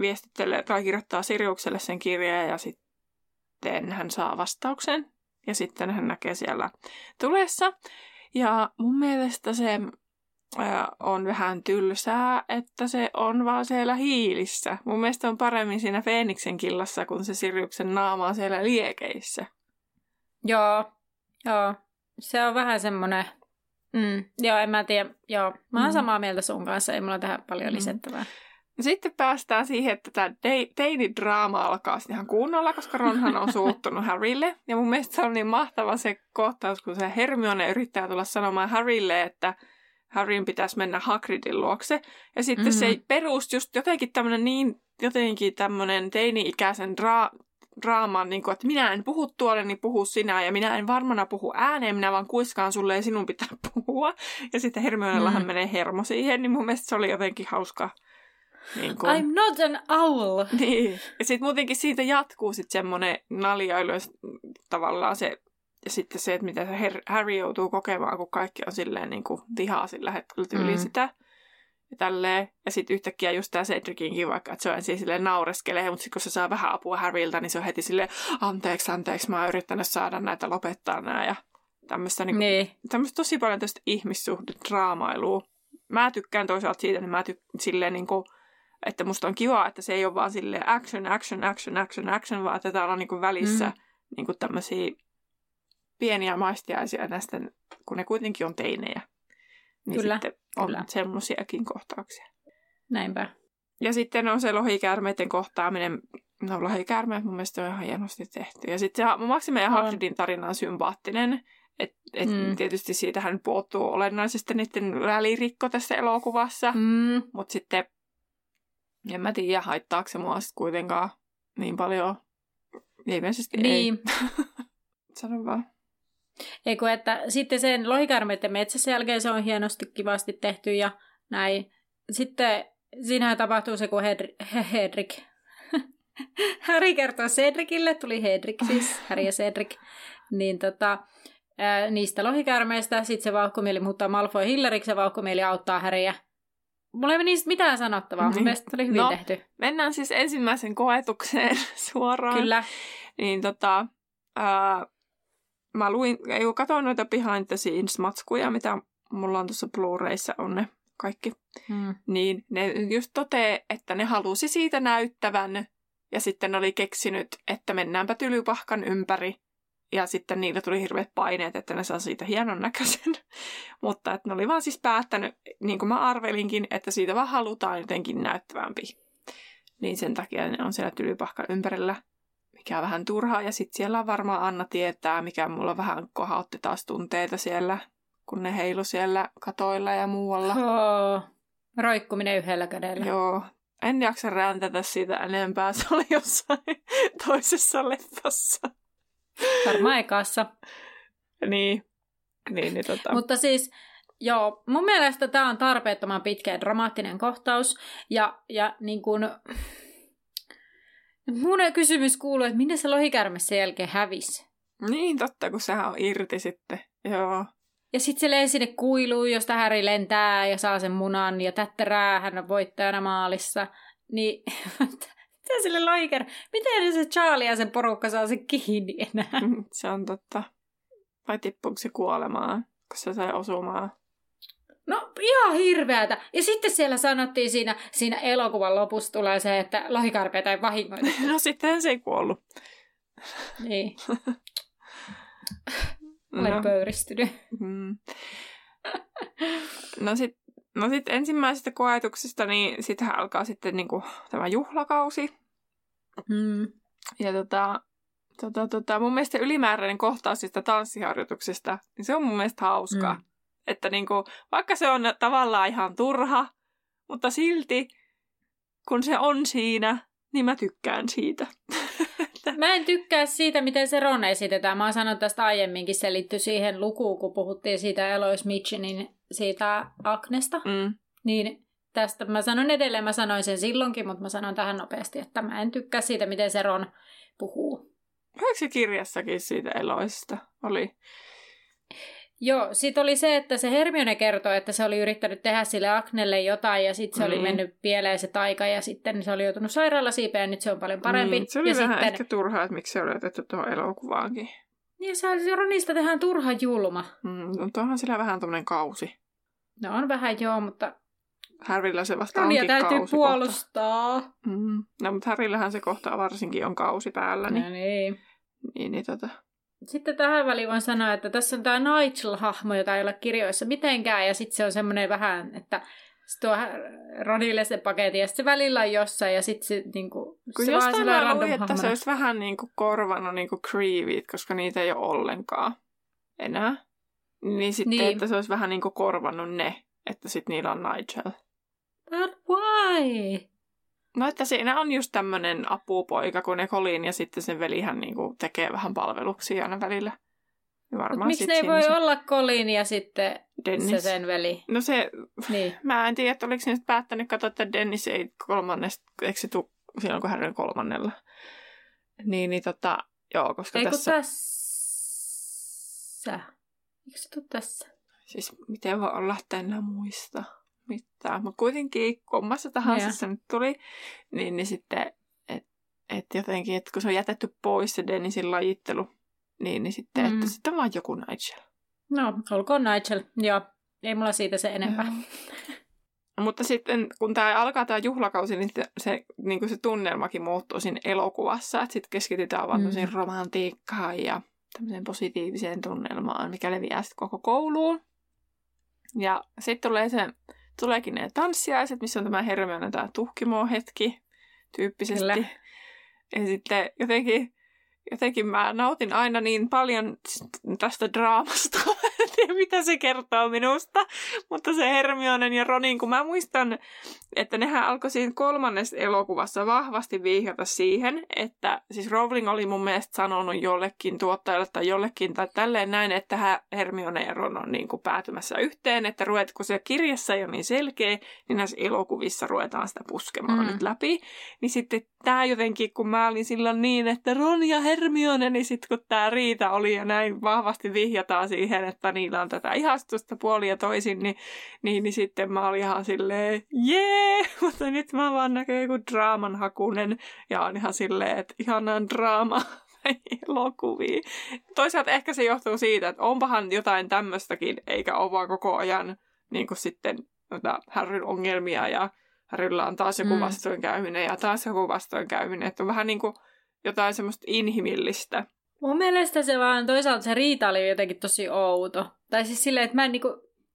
viestittelee tai kirjoittaa Siriukselle sen kirjeen ja sitten hän saa vastauksen. Ja sitten hän näkee siellä tulessa. Ja mun mielestä se on vähän tylsää, että se on vaan siellä hiilissä. Mun mielestä on paremmin siinä Feeniksen killassa, kun se Siriuksen naama on siellä liekeissä. Joo, joo. Se on vähän semmoinen... Mm, joo, en mä tiedä. Joo, mä oon Mm. samaa mieltä sun kanssa. Ei mulla tähän paljon Mm. lisättävää. Sitten päästään siihen, että tämä teini-draama alkaa ihan kunnolla, koska Ronhan on suuttunut Harrylle. Ja mun mielestä se on niin mahtava se kohtaus, kun se Hermione yrittää tulla sanomaan Harrylle, että Harryn pitäisi mennä Hagridin luokse. Ja sitten mm-hmm. se Mhm. perus just jotenkin tämmöinen niin, jotenkin tämmöinen teini-ikäisen dra- draaman, niin kuin, että minä en puhu tuolle, niin puhu sinä, ja minä en varmana puhu ääneen, minä vaan kuiskaan sulle, ja sinun pitää puhua. Ja sitten Hermionellahan Mm. menee hermo siihen, niin mun mielestä se oli jotenkin hauska. Niin kuin, I'm not an owl! niin. Ja sitten muutenkin siitä jatkuu sitten semmoinen naljailu tavallaan se, ja sitten se, että mitä se Harry joutuu kokemaan, kun kaikki on silleen niin kuin vihaa sillä hetkellä tyyliin Mm. sitä. Ja tälleen. Ja sitten yhtäkkiä just tämä Cedricinkin vaikka, että se on ensin silleen naureskelee, mutta sitten kun se saa vähän apua Harryltä, niin se on heti silleen, anteeksi, anteeksi, mä oon yrittänyt saada näitä lopettaa nää ja tämmöistä niin Niin. tämmöistä tosi paljon tästä ihmissuhdedraamailua. Mä tykkään toisaalta siitä, niin mä tykkään silleen niin kuin, että musta on kiva, että se ei ole vaan silleen action, action, action, action, action, vaan että täällä on niin kuin välissä mm. niin kuin tämmöisiä pieniä maistiaisia näistä, kun ne kuitenkin on teinejä. Niin Kyllä, sitten on kyllä. semmoisiakin kohtauksia. Näinpä. Ja sitten on se lohikäärmeiden kohtaaminen. No lohikäärmeet mun mielestä on ihan hienosti tehty. Ja sitten se Maxime ja. Hagridin tarina on sympaattinen. Et, et Mm. Tietysti siitähän puuttuu olennaisesti niiden välirikko tässä elokuvassa. Mm. Mutta sitten en mä tiedä, haittaako se mua kuitenkaan niin paljon. Ilmeisesti Niin. ei. Sano vaan. Ei kun, että sitten sen lohikäärmeiden metsässä jälkeen se on hienosti kivasti tehty ja näin. Sitten siinähän tapahtuu se, kun Hedri, Hedrik, Harry kertoo Cedricille, tuli Hedrik siis, Harry ja Cedric, niin tota, ää, niistä lohikärmeistä, sitten se vauhkomieli muuttaa Malfoy Hilleriksi, ja vauhkomieli auttaa Harryä. Mulla ei ole niistä mitään sanottavaa, niin. mun mielestä oli hyvin No, tehty. Mennään siis ensimmäisen koetukseen suoraan. Kyllä. Niin tota, ää, mä luin, ei kun katsoin noita behind the scenes matskuja, mitä mulla on tuossa Blu-rayssa on ne kaikki. Hmm. Niin ne just totee, että ne halusi siitä näyttävän ja sitten oli keksinyt, että mennäänpä tylypahkan ympäri. Ja sitten niillä tuli hirveät paineet, että ne saa siitä hienon näköisen. Mutta että ne oli vaan siis päättänyt, niin kuin mä arvelinkin, että siitä vaan halutaan jotenkin näyttävämpi. Niin sen takia ne on siellä tylypahkan ympärillä, mikä on vähän turhaa. Ja sitten siellä on varmaan Anna tietää, mikä mulla vähän kohautti taas tunteita siellä, kun ne heilu siellä katoilla ja muualla. Oh. Roikkuminen yhdellä kädellä. Joo, en jaksa räntätä siitä enempää. Se oli jossain toisessa leffassa. Varmaan ekassa. Niin, niin, niin tota. Mutta siis, joo, mun mielestä tämä on tarpeettoman pitkä ja dramaattinen kohtaus. Ja, ja niin kun, mun kysymys kuuluu, että minne se lohikärme sen jälkeen hävisi? Niin totta, kun sehän on irti sitten. Joo. Ja sitten se lensi sinne kuiluun, josta Häri lentää ja saa sen munan ja tättärää, hän on voittajana maalissa. Niin, mitä sille lohiker? Miten se Charlie ja sen porukka saa sen kiinni enää? Se on totta. Vai tippuuko se kuolemaan, kun se sai osumaan? No ihan hirveätä. Ja sitten siellä sanottiin siinä, siinä elokuvan lopussa tulee se, että lohikarpeita ei vahingoita. No sitten se ei kuollut. Niin. Olen No, pöyristynyt. mm. no sitten no sit ensimmäisestä koetuksesta, niin sittenhän alkaa sitten niinku tämä juhlakausi. Mm. Ja tota, tota, tota, mun mielestä ylimääräinen kohtaus siitä tanssiharjoituksesta, niin se on mun mielestä hauskaa. Mm. Että niinku, vaikka se on tavallaan ihan turha, mutta silti kun se on siinä, niin mä tykkään siitä. Mä en tykkää siitä, miten se Ron esitetään. Mä oon sanonut tästä aiemminkin, se liittyy siihen lukuun, kun puhuttiin siitä Elois Mitchinin siitä Agnesta. Mm. Niin tästä mä sanon edelleen, mä sanoin sen silloinkin, mutta mä sanon tähän nopeasti, että mä en tykkää siitä, miten se Ron puhuu. Oliko se kirjassakin siitä Eloisesta? Oli. Joo, sit oli se, että se Hermione kertoi, että se oli yrittänyt tehdä sille Agnelle jotain ja sitten se oli Niin. mennyt pieleen se taika ja sitten se oli joutunut sairaalasiipeen ja nyt se on paljon parempi. Niin, se oli ja vähän sitten... ehkä turhaa, että miksi se oli otettu tuohon elokuvaankin. Niin se Ronista tehdään turha julma. Mm, mutta onhan sillä vähän tämmöinen kausi. No on vähän joo, mutta Härvillä se vasta Ronia onkin täytyy kausi puolustaa. Kohta. Mm. No, mutta Härillähän se kohta varsinkin on kausi päällä. Niin, No niin. niin, niin tota. Sitten tähän väliin voin sanoa, että tässä on tämä Nigel-hahmo, jota ei ole kirjoissa mitenkään, ja sitten se on semmoinen vähän, että se tuo Ronille se paketti, ja sitten se välillä on jossain, ja sitten se, niinku, Kun se jostain sellainen mä luin, random että se olisi vähän niin kuin korvannut niin kuin Creevit, koska niitä ei ole ollenkaan enää. Niin sitten, Niin. niin. että se olisi vähän niin kuin korvannut ne, että sitten niillä on Nigel. But why? No, että siinä on just tämmöinen apupoika kuin ne Colin, ja sitten sen velihän niin kuin tekee vähän palveluksia aina välillä. Ja varmaan miksi ne ei voi se olla Colin ja sitten Dennis. se sen veli? No se, Niin. mä en tiedä, että oliko nyt päättänyt katsoa, että Dennis ei kolmannesta, eikö se tuu silloin, kun hän oli kolmannella. Niin, niin tota, joo, koska Ei kun tässä, tässä. Eikö se tule tässä? siis miten voi olla, että en enää muista mitään. Mutta kuitenkin kummassa tahansa Joo. se nyt tuli, niin, niin sitten, että et jotenkin, että kun se on jätetty pois se Dennisin lajittelu, niin, niin sitten, Mm. että sitten on vaan joku Nigel. No, olkoon Nigel. Joo, ei mulla siitä se enempää. Joo. Mutta sitten kun tämä alkaa tämä juhlakausi, niin se, niin kuin se tunnelmakin muuttuu siinä elokuvassa. Että sitten keskitytään vaan mm. romantiikkaan ja tämmöiseen positiiviseen tunnelmaan, mikä leviää sitten koko kouluun. Ja sitten tulee se, tuleekin ne tanssiaiset, missä on tämä Hermione tämä tuhkimo hetki tyyppisesti. Kyllä. Ja sitten jotenkin, jotenkin mä nautin aina niin paljon tästä draamasta. tiedä, mitä se kertoo minusta. Mutta se Hermionen ja Ronin, kun mä muistan, että nehän alkoi siinä kolmannessa elokuvassa vahvasti viihata siihen, että siis Rowling oli mun mielestä sanonut jollekin tuottajalle tai jollekin tai tälleen näin, että Hermione ja Ron on niin kuin päätymässä yhteen, että ruvet, kun se kirjassa ei ole niin selkeä, niin näissä elokuvissa ruvetaan sitä puskemaan mm. nyt läpi. Niin sitten tämä jotenkin, kun mä olin silloin niin, että Ron ja Hermione, niin sitten kun tämä Riita oli ja näin vahvasti vihjataan siihen, että niillä on tätä ihastusta puoli ja toisin, niin, niin, niin sitten mä olin ihan silleen, jee, mutta nyt mä vaan näkee joku draaman hakunen ja on ihan silleen, että ihanaan draama elokuvia. Toisaalta ehkä se johtuu siitä, että onpahan jotain tämmöistäkin, eikä ole vaan koko ajan niin kuin sitten Harryn ongelmia ja Harrylla on taas joku mm. vastoinkäyminen ja taas joku vastoinkäyminen. Että on vähän niin kuin jotain semmoista inhimillistä. Mun mielestä se vaan toisaalta se riita oli jotenkin tosi outo. Tai siis silleen, että mä en, niinku,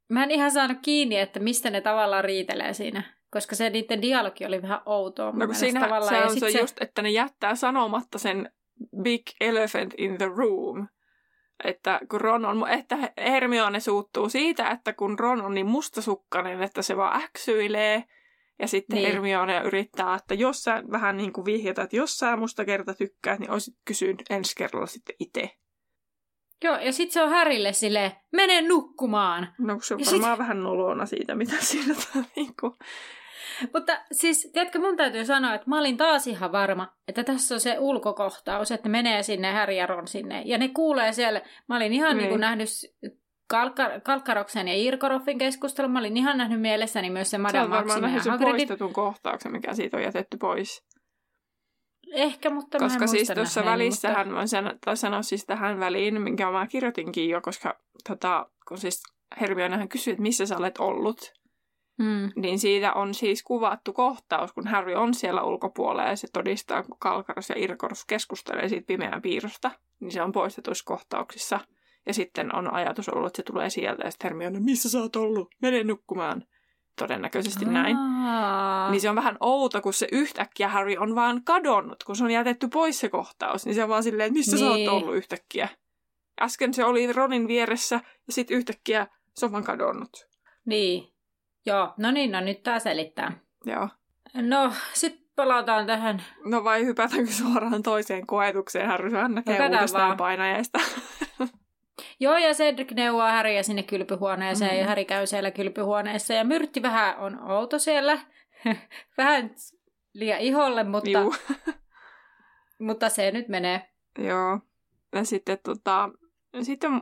mä en ihan saanut kiinni, että mistä ne tavallaan riitelee siinä. Koska se niiden dialogi oli vähän outoa. No kun siinä tavallaan. se on ja se, se just, että ne jättää sanomatta sen big elephant in the room. Että kun Ron on, että Hermione suuttuu siitä, että kun Ron on niin mustasukkainen, että se vaan äksyilee – ja sitten niin. Hermione yrittää, että jos sä vähän niin kuin vihjata, että jos sä musta kerta tykkäät, niin olisit kysynyt ensi kerralla sitten itse. Joo, ja sitten se on Härille sille mene nukkumaan. No se on ja varmaan sit... vähän nolona siitä, mitä siinä on niin kuin... Mutta siis, tiedätkö, mun täytyy sanoa, että mä olin taas ihan varma, että tässä on se ulkokohtaus, että menee sinne Harry ja Ron sinne. Ja ne kuulee siellä, mä olin ihan niin. Niin kuin nähnyt Kalkar- Kalkkaroksen ja Irkoroffin keskustelun. Mä olin ihan nähnyt mielessäni myös se Madame Maxime ja Hagridin. poistetun kohtauksen, mikä siitä on jätetty pois. Ehkä, mutta Koska mä siis tuossa välissähän, mutta... voin sanoa, sanoa siis tähän väliin, minkä mä kirjoitinkin jo, koska tota, kun siis Hermionehan kysyi, että missä sä olet ollut, mm. niin siitä on siis kuvattu kohtaus, kun Harry on siellä ulkopuolella ja se todistaa, kun Kalkaros ja Irkoros keskustelee siitä pimeän piirrosta, niin se on poistetuissa kohtauksissa – ja sitten on ajatus ollut, että se tulee sieltä ja sitten Hermione, missä sä oot ollut? Mene nukkumaan. Todennäköisesti Aa. näin. Niin se on vähän outo, kun se yhtäkkiä Harry on vaan kadonnut, kun se on jätetty pois se kohtaus. Niin se on vaan silleen, että missä niin. sä oot niin. ollut yhtäkkiä? Äsken se oli Ronin vieressä ja sitten yhtäkkiä se on vaan kadonnut. Niin. Joo, no niin, no nyt tää selittää. Joo. No, sitten palataan tähän. No vai hypätäänkö suoraan toiseen koetukseen? Harry hän näkee no, uudestaan painajaista. Joo, ja Cedric neuvoo Häriä sinne kylpyhuoneeseen, mm-hmm. ja Häri käy siellä kylpyhuoneessa, ja Myrtti vähän on outo siellä. vähän liian iholle, mutta, mutta se nyt menee. Joo. Ja sitten tota, sitten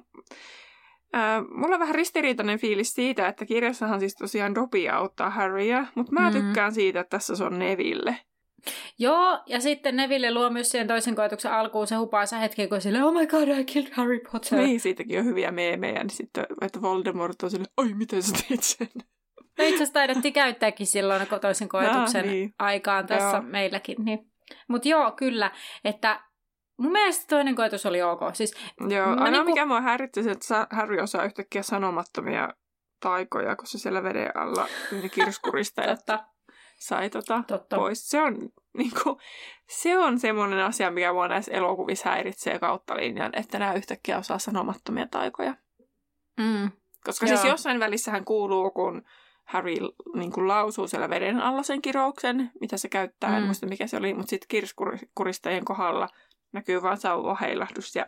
äh, mulla on vähän ristiriitainen fiilis siitä, että kirjassahan siis tosiaan Dobby auttaa Harryä, mutta mä mm-hmm. tykkään siitä, että tässä se on Neville. Joo, ja sitten Neville luo myös siihen toisen koetuksen alkuun se hupaisa hetki, kun sille, oh my god, I killed Harry Potter. Niin, siitäkin on hyviä meemejä, niin sitten, että Voldemort on sille, oi, miten sä teit sen? No itse asiassa taidettiin käyttääkin silloin toisen koetuksen ah, niin. aikaan tässä joo. meilläkin. Niin. Mutta joo, kyllä, että mun mielestä toinen koetus oli ok. Siis, joo, aina niinku... mikä mua häiritti että Harry osaa yhtäkkiä sanomattomia taikoja, kun se siellä veden alla kirskurista. Totta sai tota Totta. pois. Se on, niin kuin, se on semmoinen asia, mikä mua näissä elokuvissa häiritsee kautta linjan, että nämä yhtäkkiä osaa sanomattomia taikoja. Mm. Koska siis Joo. siis jossain välissähän kuuluu, kun Harry niin kuin lausuu siellä veden alla sen kirouksen, mitä se käyttää, mm. en muista mikä se oli, mutta sitten kirskuristajan kohdalla näkyy vain sauvaheilahdus ja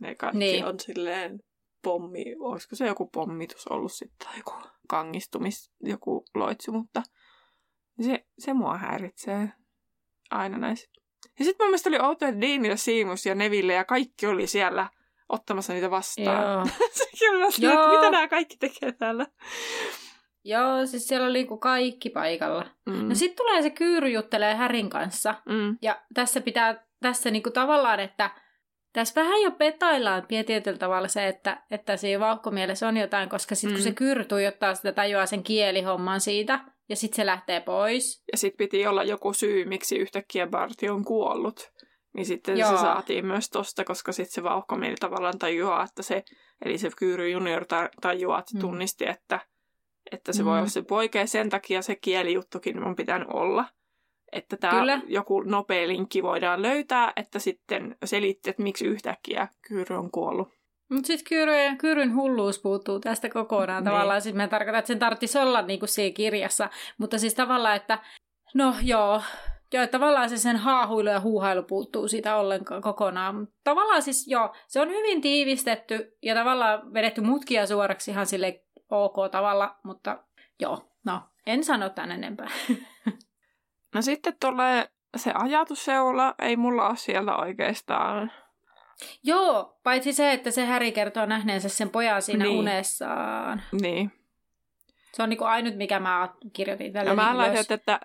ne kaikki niin. on silleen pommi, olisiko se joku pommitus ollut sitten tai joku kangistumis, joku loitsu, mutta se, se mua häiritsee aina näissä. Ja sitten mun mielestä oli outo, että Dean ja Seamus ja Neville ja kaikki oli siellä ottamassa niitä vastaan. Sekin oli että mitä nämä kaikki tekee täällä. Joo, siis siellä oli niinku kaikki paikalla. Mm. No sitten tulee se Kyyry juttelee Härin kanssa. Mm. Ja tässä pitää, tässä niinku tavallaan, että tässä vähän jo petaillaan tietyllä tavalla se, että, että siinä vauhkomielessä on jotain, koska sitten mm. kun se Kyyry tuijottaa sitä, tajuaa sen kielihomman siitä – ja sitten se lähtee pois. Ja sitten piti olla joku syy, miksi yhtäkkiä Barty on kuollut. Niin sitten Joo. se saatiin myös tosta, koska sitten se vauhkomieli tavallaan tajuaa, että se, eli se Kyyry junior tajuaa, että mm. tunnisti, että, että se mm. voi olla se poika, ja sen takia se kielijuttukin on pitänyt olla. että tämä joku nopea linkki voidaan löytää, että sitten selitti, että miksi yhtäkkiä Kyyry on kuollut. Mutta sitten Kyyryn, Kyyryn hulluus puuttuu tästä kokonaan. Niin. Tavallaan siis mä tarkoitan, että sen tarvitsisi olla niinku siinä kirjassa. Mutta siis tavallaan, että no joo, joo tavallaan se sen haahuilu ja huuhailu puuttuu siitä ollenkaan kokonaan. Tavallaan siis joo, se on hyvin tiivistetty ja tavallaan vedetty mutkia suoraksi ihan sille ok tavalla, mutta joo, no en sano tän enempää. No sitten tulee se ajatusseula, ei mulla ole sieltä oikeastaan Joo, paitsi se, että se Häri kertoo nähneensä sen pojan siinä niin. unessaan. Niin. Se on niinku ainut, mikä mä kirjoitin tälle. No mä laitoin, että,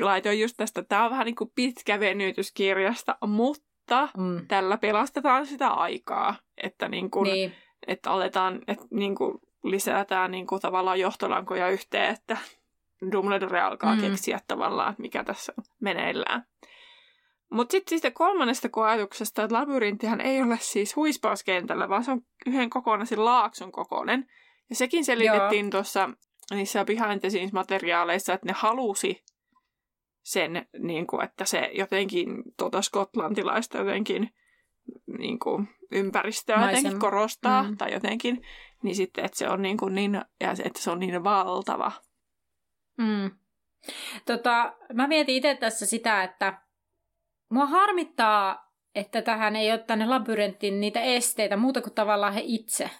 laitoin just tästä, tämä on vähän niin kuin pitkä venytyskirjasta, mutta mm. tällä pelastetaan sitä aikaa, että, niin kuin, niin. että aletaan, että niin kuin lisätään niin kuin tavallaan johtolankoja yhteen, että Dumbledore alkaa mm. keksiä tavallaan, että mikä tässä on meneillään. Mutta sitten siitä kolmannesta koetuksesta, että labyrinttihän ei ole siis huispauskentällä, vaan se on yhden kokonaisen laakson kokoinen. Ja sekin selitettiin tuossa niissä behind the scenes materiaaleissa, että ne halusi sen, niin kuin, että se jotenkin tuota skotlantilaista jotenkin niin kuin, ympäristöä Maisem. jotenkin korostaa mm. tai jotenkin, niin sitten, että se on niin, kuin niin, ja että se on niin valtava. Mm. Tota, mä mietin itse tässä sitä, että Mua harmittaa, että tähän ei ole tänne labyrinttiin niitä esteitä, muuta kuin tavallaan he itse.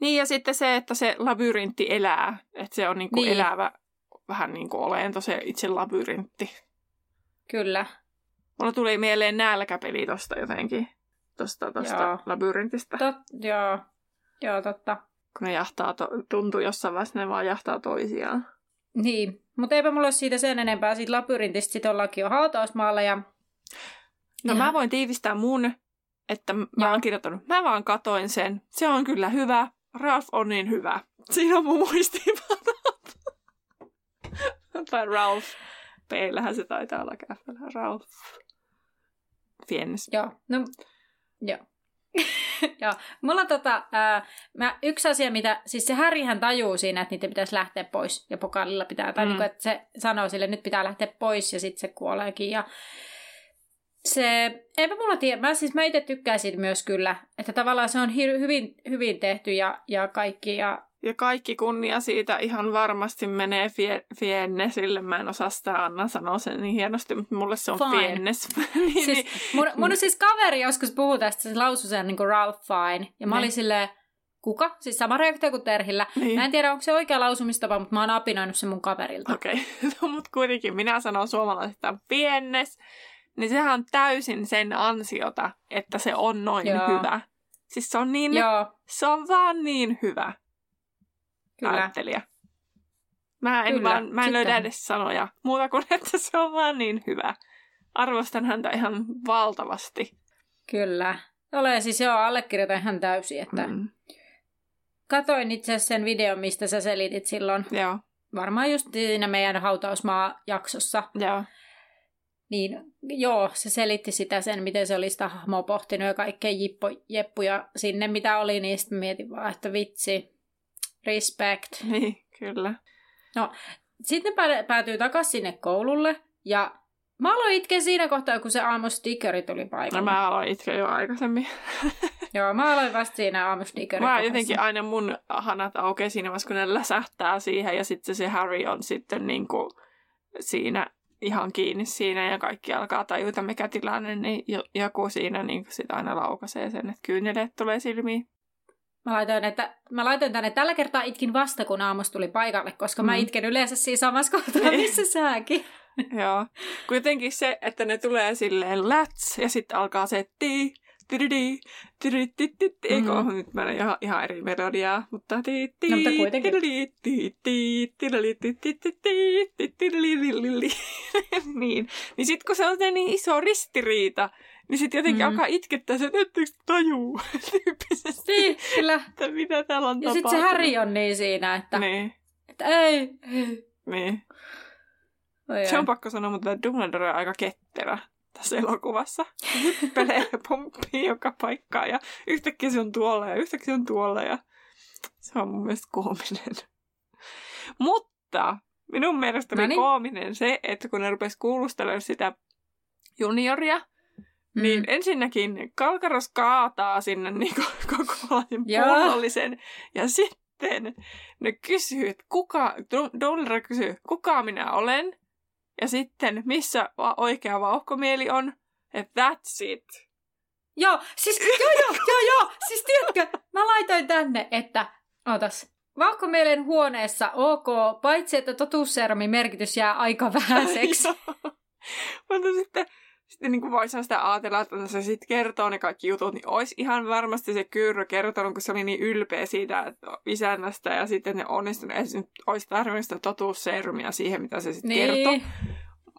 Niin, ja sitten se, että se labyrintti elää, että se on niinku niin. elävä vähän niin kuin olento se itse labyrintti. Kyllä. Mulla tuli mieleen nälkäpeli tosta jotenkin, tosta, tosta joo. labyrintistä. Tot, joo. joo, totta. Kun ne jahtaa, to, tuntuu jossain vaiheessa, ne vaan jahtaa toisiaan. Niin, mutta eipä mulla ole siitä sen enempää. Siitä labyrintistä sitten ollaankin jo hautausmaalla ja No ja. mä voin tiivistää mun, että mä oon kirjoittanut, mä vaan katoin sen. Se on kyllä hyvä. Ralph on niin hyvä. Siinä on mun muistiinpanot. tai Ralph. Peillähän se taitaa olla käfällä. Ralph. Fiennes. Joo. No, joo. Joo, mulla tota, ää, mä, yksi asia, mitä, siis se Härihän tajuu siinä, että niitä pitäisi lähteä pois ja pokaalilla pitää, tai mm. niin kuin, että se sanoo sille, että nyt pitää lähteä pois ja sitten se kuoleekin. Ja se, eipä mulla tiedä, mä, siis mä itse tykkäisin myös kyllä, että tavallaan se on hi- hyvin, hyvin tehty ja, ja kaikki. Ja... ja kaikki kunnia siitä ihan varmasti menee fie, Fiennesille. Mä en osaa sitä Anna sanoa sen niin hienosti, mutta mulle se on Fine. Fiennes. niin, siis, mun, mun siis kaveri joskus puhui tästä, se lausui sen niin kuin Ralph Fine. Ja mä niin. olin silleen, kuka? Siis sama reaktio kuin Terhillä. Niin. Mä en tiedä, onko se oikea lausumistapa, mutta mä oon apinoinut sen mun kaverilta. Okei, okay. no, mutta kuitenkin minä sanon suomalaisesta Fiennes niin sehän on täysin sen ansiota, että se on noin Joo. hyvä. Siis se on niin, Joo. se on vaan niin hyvä Kyllä. näyttelijä. Mä en, Kyllä. vaan, mä en löydä edes sanoja muuta kuin, että se on vaan niin hyvä. Arvostan häntä ihan valtavasti. Kyllä. Olen siis joo, allekirjoitan ihan täysin, että mm. katoin itse asiassa sen videon, mistä sä selitit silloin. Joo. Varmaan just siinä meidän hautausmaa-jaksossa. Joo. Niin joo, se selitti sitä sen, miten se oli sitä hahmoa pohtinut ja kaikkea jippo, jeppuja sinne, mitä oli, niin sitten mietin vaan, että vitsi, respect. Niin, kyllä. No, sitten ne päätyy takaisin sinne koululle ja mä aloin itkeä siinä kohtaa, kun se aamustickeri tuli paikalle. No mä aloin itkeä jo aikaisemmin. Joo, mä aloin vasta siinä aamustickeri. Mä jotenkin aina mun hanat aukeaa siinä vasta, kun ne läsähtää siihen ja sitten se Harry on sitten niin kuin siinä ihan kiinni siinä ja kaikki alkaa tajuta mikä tilanne, niin joku siinä niin sit aina laukaisee sen, että kyyneleet tulee silmiin. Mä laitoin, että, mä laitoin tänne, tällä kertaa itkin vasta, kun aamus tuli paikalle, koska mm. mä itken yleensä siinä samassa kohtaa, missä säkin. Joo. Kuitenkin se, että ne tulee silleen läts ja sitten alkaa se tii, eikö mm-hmm. nyt mennä ihan, ihan eri melodiaa, mutta no, mutta kuitenkin. niin, niin sitten kun se on niin iso ristiriita, niin sitten jotenkin mm. alkaa itkettää sen, että tajuu tyyppisesti. Niin, kyllä. Että mitä täällä on Ja sitten se Harry on niin siinä, että, niin. että ei, ei. Niin. Oi se on pakko sanoa, mutta Dumbledore on aika ketterä tässä elokuvassa. Hyppelee ja pomppii joka paikkaa ja yhtäkkiä se on tuolla ja yhtäkkiä se on tuolla ja se on mun mielestä koominen. Mutta minun mielestä oli Noniin. koominen se, että kun ne rupes kuulustelemaan sitä junioria, Mm. niin ensinnäkin Kalkaros kaataa sinne niin kokonaisen Joo. pullollisen. Ja sitten ne kysyy, että kuka, Dumbledore kysyy, kuka minä olen. Ja sitten, missä oikea vauhkomieli on. Että that's it. Joo, siis joo, joo, joo, joo. Siis tiedätkö, mä laitoin tänne, että, ootas, Vauhkomielen huoneessa ok, paitsi että totuusserumin merkitys jää aika vähäiseksi. Mutta sitten, sitten niin kuin voisi sitä ajatella, että se sitten kertoo ne kaikki jutut, niin olisi ihan varmasti se Kyyrö kertonut, kun se oli niin ylpeä siitä että isännästä ja sitten ne onnistunut, ei nyt olisi tarvinnut sitä totuusserumia siihen, mitä se sitten kertoo. niin.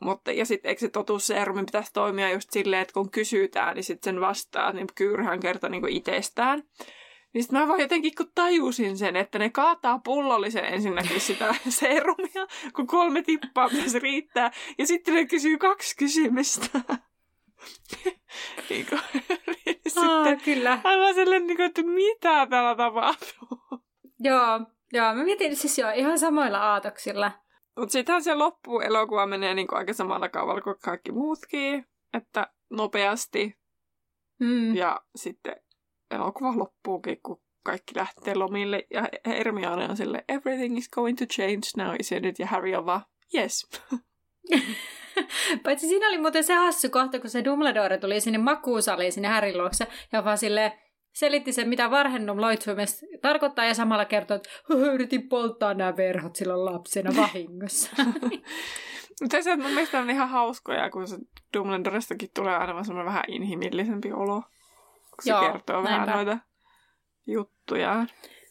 Mutta, ja sitten eikö se totuusseerumi pitäisi toimia just silleen, että kun kysytään, niin sitten sen vastaa, niin Kyyrhän kertoo niin itsestään. Niin mä vaan jotenkin, kun tajusin sen, että ne kaataa pullollisen ensinnäkin sitä seerumia, kun kolme tippaa pitäisi riittää. Ja sitten ne kysyy kaksi kysymystä. niin kuin, niin Aa, sitten kyllä. aivan silleen, niin kuin, että mitä täällä tapahtuu. Joo, joo, mä mietin siis jo ihan samoilla aatoksilla. Mutta sittenhän se loppu elokuva menee niin aika samalla kaavalla kuin kaikki muutkin. Että nopeasti Mm. Ja sitten elokuva loppuukin, kun kaikki lähtee lomille ja Hermione on sille everything is going to change now, isn't it? Ja Harry on vaan, yes. Paitsi siinä oli muuten se hassu kohta, kun se Dumbledore tuli sinne makuusaliin sinne Harryn luokse ja vaan silleen selitti sen, mitä varhennum loitsumis tarkoittaa ja samalla kertoi, että "Höhö, yritin polttaa nämä verhot silloin lapsena vahingossa. Mun mielestä on ihan hauskoja, kun se Dumbledorestakin tulee aina semmoinen vähän inhimillisempi olo. Kun se Joo, kertoo vähän näinpä. noita juttuja.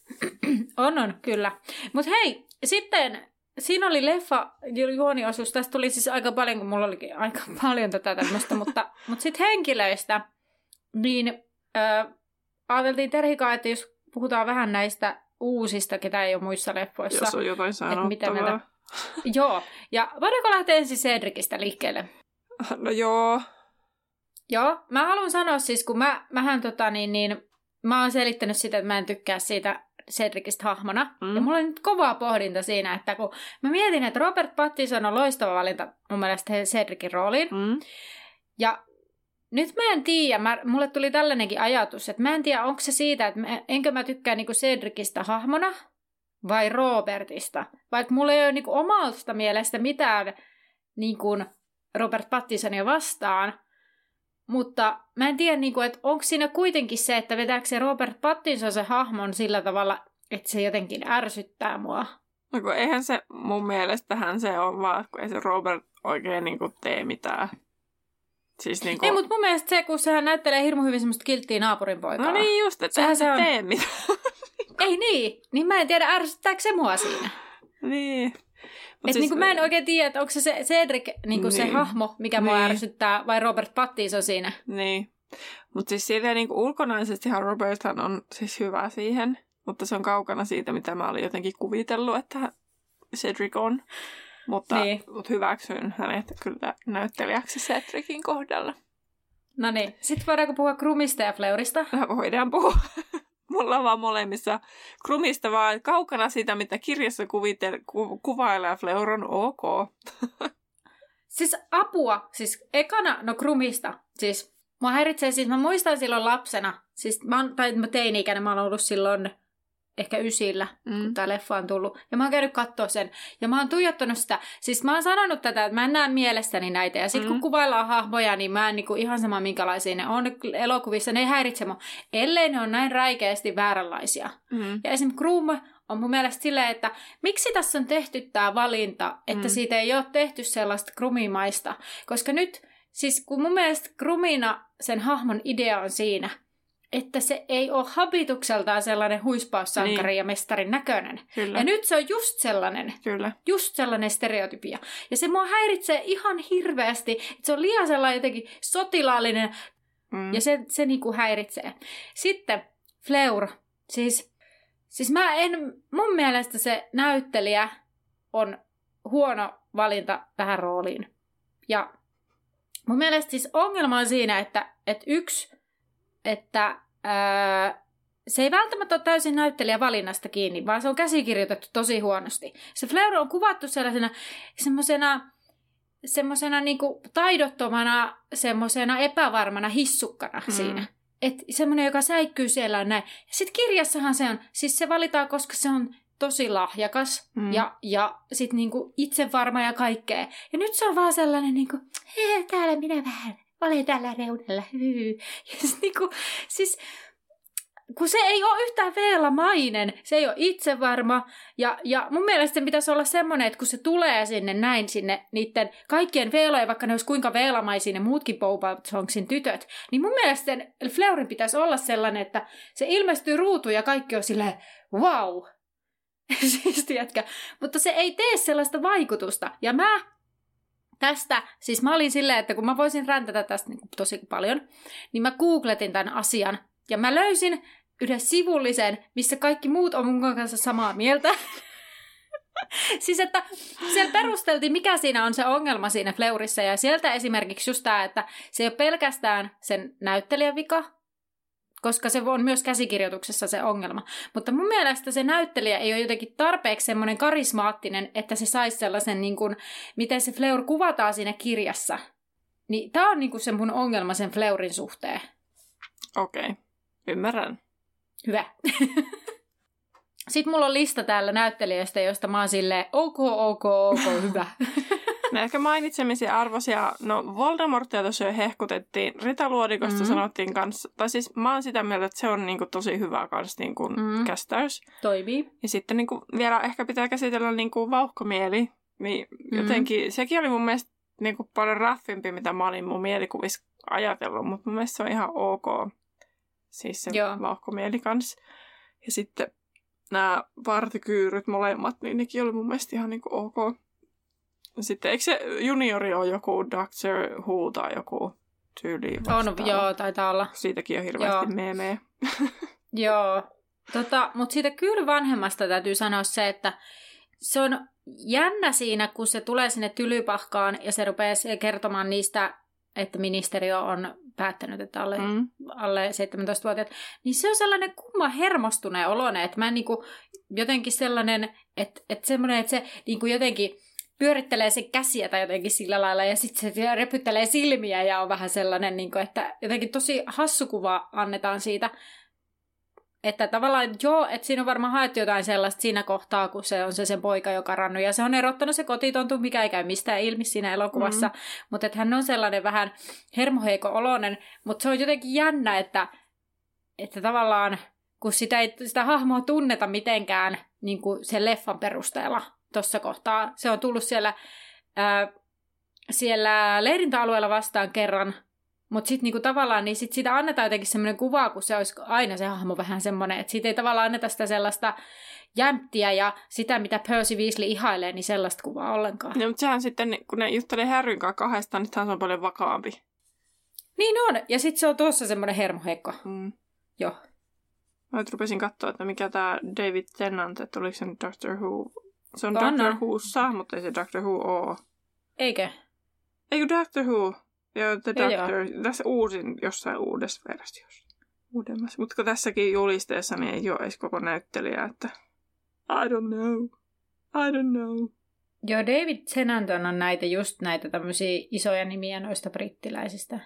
on, on, kyllä. Mutta hei, sitten siinä oli leffa juoniosuus. Tästä tuli siis aika paljon, kun mulla olikin aika paljon tätä tämmöistä, mutta, mutta sitten henkilöistä, niin äh, ajateltiin Terhikaa, että jos puhutaan vähän näistä uusista, ketä ei ole muissa leffoissa. Jos on jotain mitä sanottavaa. mieltä- Joo, ja voidaanko lähteä ensin Cedricistä liikkeelle? No joo. Joo, mä haluan sanoa siis, kun mä, mähän tota niin, niin mä oon selittänyt sitä, että mä en tykkää siitä Cedricistä hahmona. Mm. Ja mulla on nyt kovaa pohdinta siinä, että kun mä mietin, että Robert Pattinson on loistava valinta mun mielestä Cedricin rooliin. Mm. Ja nyt mä en tiedä, mä, mulle tuli tällainenkin ajatus, että mä en tiedä, onko se siitä, että mä, enkö mä tykkää niinku Cedricistä hahmona vai Robertista. Vaikka mulla ei ole niinku omalta mielestä mitään niinku Robert Pattinsonia vastaan, mutta mä en tiedä, niinku, että onko siinä kuitenkin se, että vetääkö se Robert Pattinson se hahmon sillä tavalla, että se jotenkin ärsyttää mua. No kun eihän se mun mielestähän se on vaan, kun ei se Robert oikein niinku tee mitään. Siis niinku... Ei, mutta mun mielestä se, kun sehän näyttelee hirmu hyvin semmoista kilttiä naapurin poikaa. No niin just, että Sehän sehän se se on. tee mitään. Ei niin, niin mä en tiedä ärsyttääkö se mua siinä. niin. Mut Et siis- niinku mä en oikein tiedä, että onko se, se Cedric niinku se Niin. hahmo, mikä mua Niin. ärsyttää, vai Robert Pattinson siinä. Niin. Mutta siis silleen niinku ulkonaisestihan Roberthan on siis hyvä siihen, mutta se on kaukana siitä, mitä mä olin jotenkin kuvitellut, että Cedric on. Mutta, Niin. niin. mutta hyväksyn hänet kyllä näyttelijäksi Cedricin kohdalla. No niin, sitten voidaanko puhua Krumista ja Fleurista? Voidaan puhua. Mulla on vaan molemmissa krumista vaan kaukana siitä, mitä kirjassa kuvitel, ku, kuvailee Fleuron ok. Siis apua, siis ekana, no Krumista, siis mua häiritsee, siis mä muistan silloin lapsena, siis mä tai mä teini-ikäinen, mä oon ollut silloin ehkä ysillä, kun Mm. tää leffa on tullut. Ja mä oon käynyt katsoa sen. Ja mä oon tuijottanut sitä. Siis mä oon sanonut tätä, että mä en näe mielessäni näitä. Ja sit Mm. kun kuvaillaan hahmoja, niin mä en niinku ihan sama minkälaisia ne on elokuvissa. Ne ei häiritse mua. Ellei ne on näin räikeästi vääränlaisia. Mm. Ja esim. Groom on mun mielestä silleen, että miksi tässä on tehty tämä valinta, että mm. siitä ei ole tehty sellaista krumimaista. Koska nyt, siis kun mun mielestä krumina sen hahmon idea on siinä, että se ei ole habitukseltaan sellainen huispaussankari Niin. ja mestarin näköinen. Kyllä, Ja nyt se on just sellainen, kyllä. just sellainen stereotypia. Ja se mua häiritsee ihan hirveästi, että se on liian sellainen jotenkin sotilaallinen Mm. ja se, se niinku häiritsee. Sitten Fleur. Siis, siis mä en, mun mielestä se näyttelijä on huono valinta tähän rooliin. Ja mun mielestä siis ongelma on siinä, että, että yksi, että ää, se ei välttämättä ole täysin näyttelijä valinnasta kiinni, vaan se on käsikirjoitettu tosi huonosti. Se Fleur on kuvattu sellaisena semmoisena semmoisena niinku taidottomana, semmoisena epävarmana hissukkana mm. siinä. Että semmoinen, joka säikkyy siellä näin. Sitten kirjassahan se on, siis se valitaan, koska se on tosi lahjakas mm. ja, ja sitten niinku itsevarma ja kaikkea. Ja nyt se on vaan sellainen niinku, täällä minä vähän, olen tällä reunalla, hyy. Ja sit niinku, siis kun se ei ole yhtään veelamainen, se ei ole itsevarma. Ja, ja mun mielestä se pitäisi olla semmoinen, että kun se tulee sinne näin sinne niiden kaikkien veelojen, vaikka ne olisi kuinka veelamaisia ne muutkin Boba Songsin tytöt, niin mun mielestä sen Fleurin pitäisi olla sellainen, että se ilmestyy ruutuun ja kaikki on silleen, wow, siis tiedätkö? Mutta se ei tee sellaista vaikutusta. Ja mä tästä, siis mä olin silleen, että kun mä voisin räntätä tästä niin tosi paljon, niin mä googletin tämän asian. Ja mä löysin yhden sivullisen, missä kaikki muut on mun kanssa samaa mieltä. siis että siellä perusteltiin, mikä siinä on se ongelma siinä Fleurissa, ja sieltä esimerkiksi just tämä, että se ei ole pelkästään sen näyttelijän vika, koska se on myös käsikirjoituksessa se ongelma. Mutta mun mielestä se näyttelijä ei ole jotenkin tarpeeksi semmoinen karismaattinen, että se saisi sellaisen, niin kuin, miten se Fleur kuvataan siinä kirjassa. Niin tämä on niin kuin se mun ongelma sen Fleurin suhteen. Okei, okay. ymmärrän. Hyvä. Sitten mulla on lista täällä näyttelijöistä, joista mä oon silleen, ok, ok, ok, hyvä. No ehkä mainitsemisen arvoisia, no Voldemortia tuossa jo hehkutettiin, Rita Luodikosta mm. sanottiin kanssa, tai siis mä oon sitä mieltä, että se on niinku tosi hyvä kanssa niinku mm. kästäys. Toimii. Ja sitten niinku vielä ehkä pitää käsitellä niinku vauhkomieli, niin mm. jotenkin sekin oli mun mielestä niinku paljon raffimpi, mitä mä olin mun mielikuvissa ajatellut, mutta mun mielestä se on ihan ok. Siis se Joo. vauhkomieli kanssa. Ja sitten nämä partikyyryt molemmat, niin nekin oli mun mielestä ihan niinku ok. Sitten eikö se juniori ole joku Doctor Who tai joku tyyli vastaava? On, joo, taitaa olla. Siitäkin on hirveästi joo. meemejä. joo, tota, mutta siitä kyllä vanhemmasta täytyy sanoa se, että se on jännä siinä, kun se tulee sinne tylypahkaan ja se rupeaa kertomaan niistä, että ministeriö on päättänyt, että alle, mm. alle 17-vuotiaat, niin se on sellainen kumma hermostuneen olone, että mä niinku, jotenkin sellainen, että, että semmoinen, että se niinku jotenkin pyörittelee se käsiä tai jotenkin sillä lailla ja sitten se repyttelee silmiä ja on vähän sellainen, niin kuin, että jotenkin tosi hassu kuva annetaan siitä. Että tavallaan joo, että siinä on varmaan haettu jotain sellaista siinä kohtaa, kun se on se sen poika, joka rannut. Ja se on erottanut se kotitontu, mikä ei käy mistään ilmi siinä elokuvassa. Mm-hmm. Mutta että hän on sellainen vähän hermoheiko oloinen. Mutta se on jotenkin jännä, että, että tavallaan kun sitä, ei, sitä hahmoa tunneta mitenkään niin kuin sen leffan perusteella, tuossa kohtaa. Se on tullut siellä, ää, siellä leirintäalueella vastaan kerran, mutta sitten niinku tavallaan niin sit siitä annetaan jotenkin semmoinen kuva, kun se olisi aina se hahmo vähän semmoinen, että siitä ei tavallaan anneta sitä sellaista jämptiä ja sitä, mitä Percy Weasley ihailee, niin sellaista kuvaa ollenkaan. No, mutta sehän sitten, kun ne juttelee Harryn kanssa kahdestaan, niin se on paljon vakaampi. Niin on, ja sitten se on tuossa semmoinen hermoheikko. Mm. Joo. Mä nyt rupesin katsoa, että mikä tämä David Tennant, että oliko se Doctor Who se on Anna. Doctor Whossa, mutta ei se Doctor Who oo. Eikö? Eikö Doctor Who? Joo, The Doctor. Joo. Tässä uusin jossain uudessa versiossa. Uudemmassa. Mutta tässäkin julisteessa niin ei ole edes koko näyttelijä, että I don't know. I don't know. Joo, David Tennant on näitä just näitä tämmöisiä isoja nimiä noista brittiläisistä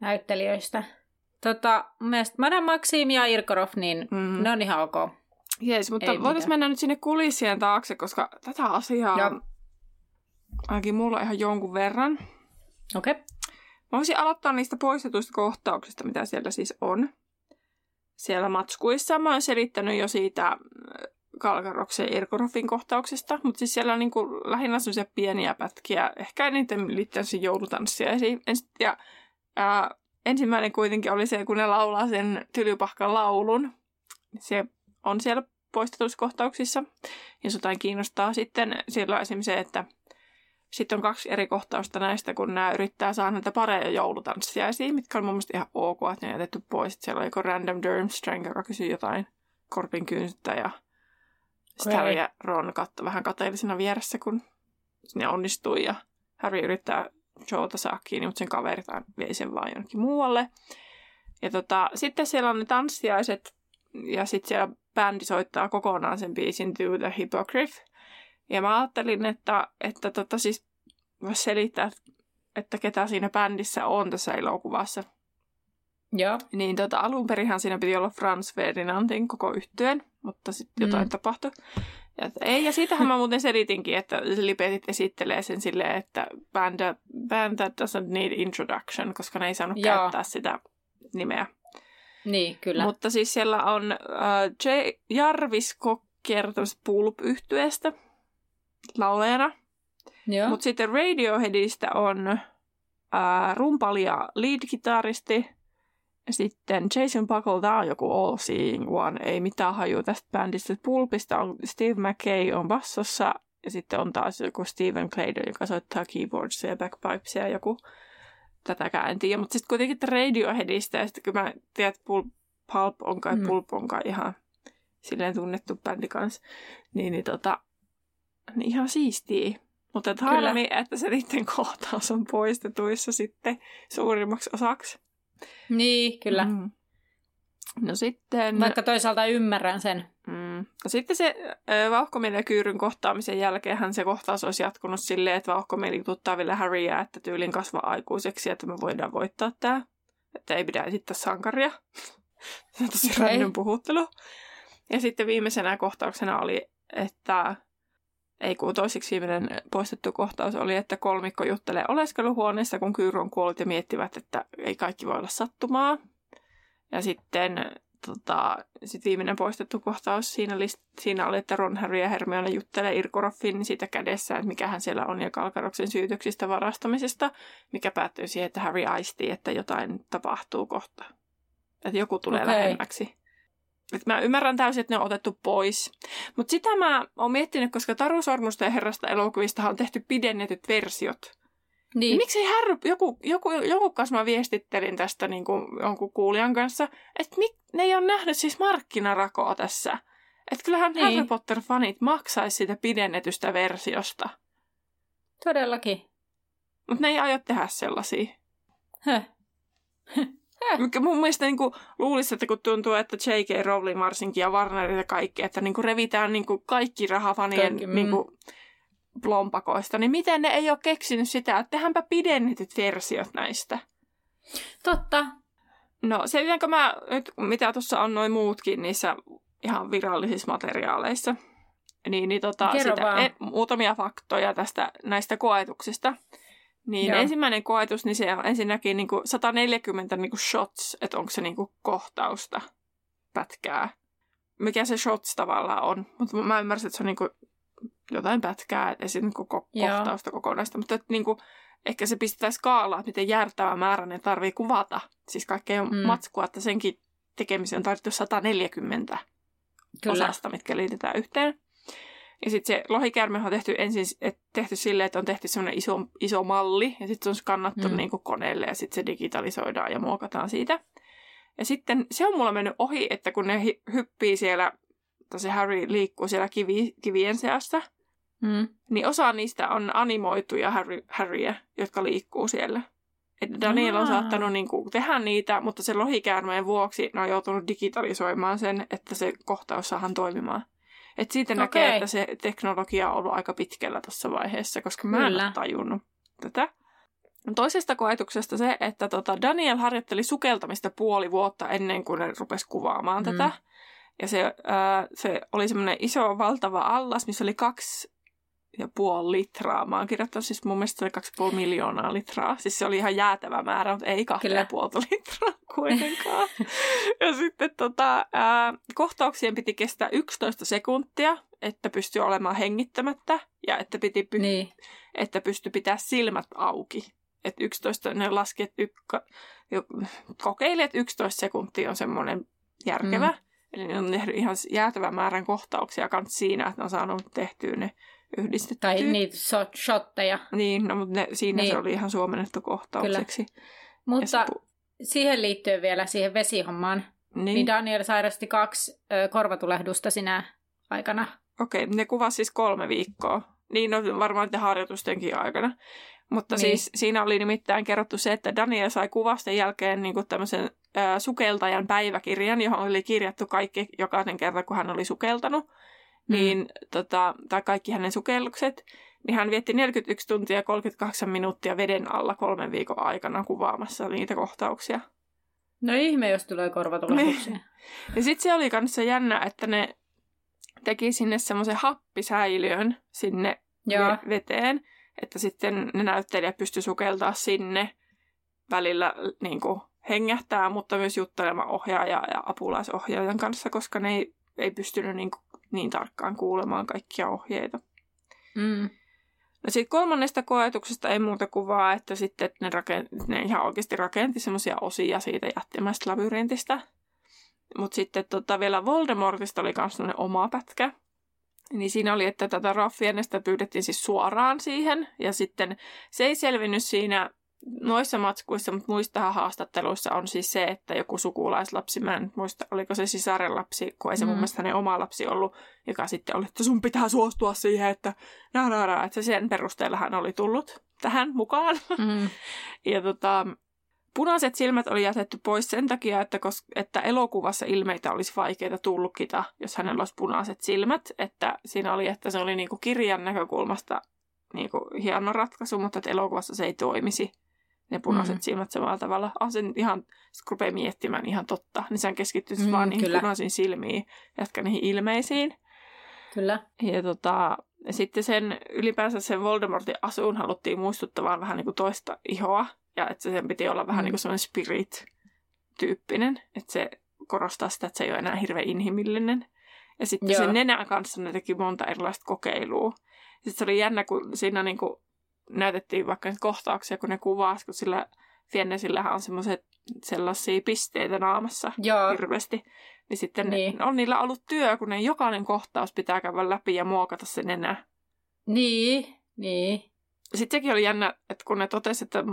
näyttelijöistä. Tota, mielestä Madame Maxim ja Irkorov, niin mm. ne on ihan ok. Jees, mutta voitaisiin mennä nyt sinne kulissien taakse, koska tätä asiaa ja. ainakin mulla ihan jonkun verran. Okei. Okay. Mä voisin aloittaa niistä poistetuista kohtauksista, mitä siellä siis on. Siellä matskuissa mä oon selittänyt jo siitä äh, Kalkaroksen ja Irkorofin kohtauksesta, mutta siis siellä on niin kuin lähinnä sellaisia pieniä pätkiä, ehkä eniten liittyen siihen joulutanssia. Ja ää, ensimmäinen kuitenkin oli se, kun ne laulaa sen tylypahkan laulun. Se on siellä poistetuissa kohtauksissa. Jos jotain kiinnostaa sitten, siellä on esimerkiksi se, että sitten on kaksi eri kohtausta näistä, kun nämä yrittää saada näitä pareja joulutanssiaisia, mitkä on mun mielestä ihan ok, että ne on jätetty pois. Että siellä on joku random Durmstrang, joka kysyy jotain korpin kynsistä ja sitten Harry ja Ron katto vähän kateellisena vieressä, kun ne onnistui ja Harry yrittää Joota saa kiinni, mutta sen kaverit vie sen vaan jonnekin muualle. Ja tota, sitten siellä on ne tanssiaiset, ja sitten siellä bändi soittaa kokonaan sen biisin To the Hippogriff. Ja mä ajattelin, että, että tota siis voisi selittää, että ketä siinä bändissä on tässä elokuvassa. Joo. Niin tota, alun perinhan siinä piti olla Franz Ferdinandin koko yhtyön, mutta sitten jotain mm. tapahtui. Ja, ei, ja siitähän mä muuten selitinkin, että Lipetit esittelee sen silleen, että band, band that doesn't need introduction, koska ne ei saanut Joo. käyttää sitä nimeä. Niin, kyllä. Mutta siis siellä on uh, J. Jarvis Kokker pulp yhtyeestä laulajana. Mutta sitten Radioheadista on uh, rumpali ja lead-kitaristi. Sitten Jason Buckle, tämä on joku All Seeing One, ei mitään hajua tästä bändistä. Pulpista on Steve McKay on bassossa ja sitten on taas joku Steven Claydon, joka soittaa keyboardsia ja backpipesia ja joku tätäkään en tiedä. Mutta sitten kuitenkin Radioheadista ja sitten kun mä tiedän, että Pulp, Pulp on kai, mm. Pulp on kai ihan silleen tunnettu bändi kanssa, niin, niin, tota, niin ihan siistiä. Mutta harmi, että se niiden kohtaus on poistetuissa sitten suurimmaksi osaksi. Niin, kyllä. Mm. No sitten... Vaikka toisaalta ymmärrän sen. Mm. No sitten se vauhkomieli ja kyyryn kohtaamisen jälkeenhän se kohtaus olisi jatkunut silleen, että vauhkomieli jututtaa vielä Harryä, että tyylin kasvaa aikuiseksi, että me voidaan voittaa tämä. Että ei pidä esittää sankaria. se on tosi okay. random puhuttelu. Ja sitten viimeisenä kohtauksena oli, että ei kun toisiksi viimeinen poistettu kohtaus oli, että kolmikko juttelee oleskeluhuoneessa, kun Kyyry on kuollut ja miettivät, että ei kaikki voi olla sattumaa. Ja sitten tota, sit viimeinen poistettu kohtaus siinä, list- siinä oli, että Ron, Harry ja Hermione juttelee Irkoroffin siitä kädessä, että mikähän siellä on, ja Kalkaroksen syytöksistä varastamisesta, mikä päättyy siihen, että Harry aistii, että jotain tapahtuu kohta. Että joku tulee okay. lähemmäksi. Et mä ymmärrän täysin, että ne on otettu pois. Mutta sitä mä oon miettinyt, koska Taru Sormusta ja Herrasta elokuvista on tehty pidennetyt versiot. Niin. niin miksei Harry, joku, joku, joku kanssa mä viestittelin tästä niin kuin jonkun kuulijan kanssa, että ne ei ole nähnyt siis markkinarakoa tässä. Että kyllähän niin. Harry Potter-fanit maksaisi sitä pidennetystä versiosta. Todellakin. Mutta ne ei aio tehdä sellaisia. Höh. Mikä mun mielestä niin kuin, luulisi, että kun tuntuu, että J.K. Rowling varsinkin ja Warner ja kaikki, että niin kuin, revitään niin kuin, kaikki rahafanien kaikki, mm. niin kuin, lompakoista, niin miten ne ei ole keksinyt sitä, että tehdäänpä pidennetyt versiot näistä. Totta. No se, mä nyt, mitä tuossa on noin muutkin niissä ihan virallisissa materiaaleissa, niin, niin tota, sitä, e, muutamia faktoja tästä näistä koetuksista. Niin Joo. ensimmäinen koetus, niin se on ensinnäkin niin kuin 140 niin kuin shots, että onko se niin kuin kohtausta pätkää. Mikä se shots tavallaan on. Mutta mä ymmärsin, että se on niin kuin jotain pätkää, että ei niin koko kohtausta kokonaista. Mutta että niin kuin, ehkä se pistetään skaalaa, että miten järtävä määrä ne tarvii kuvata. Siis kaikkea mm. matskua, että senkin tekemiseen on tarvittu 140 Kyllä. osasta, mitkä liitetään yhteen. Ja sitten se lohikäärme on tehty ensin et tehty silleen, että on tehty semmoinen iso, iso malli, ja sitten se on skannattu mm. niin koneelle, ja sitten se digitalisoidaan ja muokataan siitä. Ja sitten se on mulla mennyt ohi, että kun ne hyppii siellä, tai se Harry liikkuu siellä kivi, kivien seassa, mm. niin osa niistä on animoituja Harry, Harryä, jotka liikkuu siellä. Että Daniel on saattanut niin kuin, tehdä niitä, mutta se lohikäärmeen vuoksi ne on joutunut digitalisoimaan sen, että se kohtaus saadaan toimimaan. Et siitä okay. näkee, että se teknologia on ollut aika pitkällä tässä vaiheessa, koska mä en ole tajunnut tätä. Toisesta koetuksesta se, että tota Daniel harjoitteli sukeltamista puoli vuotta ennen kuin ne rupesi kuvaamaan mm. tätä. Ja se, äh, se oli semmoinen iso, valtava allas, missä oli kaksi ja puoli litraa. Mä oon kirjoittanut siis mun mielestä se oli kaksi puoli miljoonaa litraa. Siis se oli ihan jäätävä määrä, mutta ei kahta ja puolta litraa kuitenkaan. ja sitten tota, ää, kohtauksien piti kestää 11 sekuntia, että pystyi olemaan hengittämättä ja että piti py- niin. että pystyi pitää silmät auki. Että 11, ne laski, että ykka, kokeili, että 11 sekuntia on semmoinen järkevä. Mm. Eli ne on tehnyt ihan jäätävän määrän kohtauksia kanssa siinä, että ne on saanut tehtyä ne yhdistetty. Tai niitä shot, shotteja. Niin, no, mutta ne, siinä niin. se oli ihan suomennettu kohtaukseksi. Kyllä. Mutta pu- siihen liittyen vielä siihen vesihommaan, niin, niin Daniel sairasti kaksi ö, korvatulehdusta sinä aikana. Okei, okay, ne kuvasi siis kolme viikkoa. Niin, no varmaan niiden harjoitustenkin aikana. Mutta Niin. siis siinä oli nimittäin kerrottu se, että Daniel sai kuvasten jälkeen niin tämmöisen ää, sukeltajan päiväkirjan, johon oli kirjattu kaikki jokaisen kerta, kun hän oli sukeltanut. Mm. Niin, tota, tai kaikki hänen sukellukset. Niin hän vietti 41 tuntia ja 38 minuuttia veden alla kolmen viikon aikana kuvaamassa niitä kohtauksia. No ihme, jos tulee korvatulehuksia. Ja sitten se oli kanssa jännä, että ne teki sinne semmoisen happisäiliön sinne Joo. ve- veteen, että sitten ne näyttelijät pysty sukeltaa sinne välillä niin kuin hengähtää, mutta myös juttelemaan ohjaaja ja apulaisohjaajan kanssa, koska ne ei, ei pystynyt niin, kuin, niin tarkkaan kuulemaan kaikkia ohjeita. Mm. No sitten kolmannesta koetuksesta ei muuta kuvaa, että sitten ne, rakent, ne ihan oikeasti rakenti semmoisia osia siitä jättimästä labyrintistä. Mutta sitten tota, vielä Voldemortista oli myös oma pätkä. Niin siinä oli, että tätä Raffienestä pyydettiin siis suoraan siihen. Ja sitten se ei selvinnyt siinä noissa matskuissa, mutta muissa haastatteluissa on siis se, että joku sukulaislapsi, mä en muista, oliko se sisaren lapsi, kun ei se mm. mun mielestä hänen oma lapsi ollut, joka sitten oli, että sun pitää suostua siihen, että nää, nää, nää, että se sen perusteella hän oli tullut tähän mukaan. Mm. Ja tota, punaiset silmät oli jätetty pois sen takia, että, kos, että elokuvassa ilmeitä olisi vaikeita tulkita, jos hänellä olisi punaiset silmät. Että siinä oli, että se oli niinku kirjan näkökulmasta niinku hieno ratkaisu, mutta että elokuvassa se ei toimisi. Ne punaiset Mm. silmät samalla tavalla. On se nyt ihan, kun rupeaa miettimään ihan totta, niin sehän keskittyy Mm, mm, vaan niihin kyllä. punaisiin silmiin, jotka niihin ilmeisiin. Kyllä. Ja tota, ja sitten sen ylipäänsä sen Voldemortin asuun haluttiin muistuttamaan vähän niin kuin toista ihoa. Ja että sen piti olla vähän Mm. niin kuin semmoinen spirit-tyyppinen. Että se korostaa sitä, että se ei ole enää hirveän inhimillinen. Ja sitten Joo. sen nenän kanssa ne teki monta erilaista kokeilua. Sitten se oli jännä, kun siinä niin kuin näytettiin vaikka niitä kohtauksia, kun ne kuvasi, kun sillä Fiennesillähän on semmoiset sellaisia pisteitä naamassa Joo. hirveästi. Niin sitten Niin. on niillä ollut työ, kun ne jokainen kohtaus pitää käydä läpi ja muokata se nenä. Niin. Niin. Sitten sekin oli jännä, että kun ne totesi, että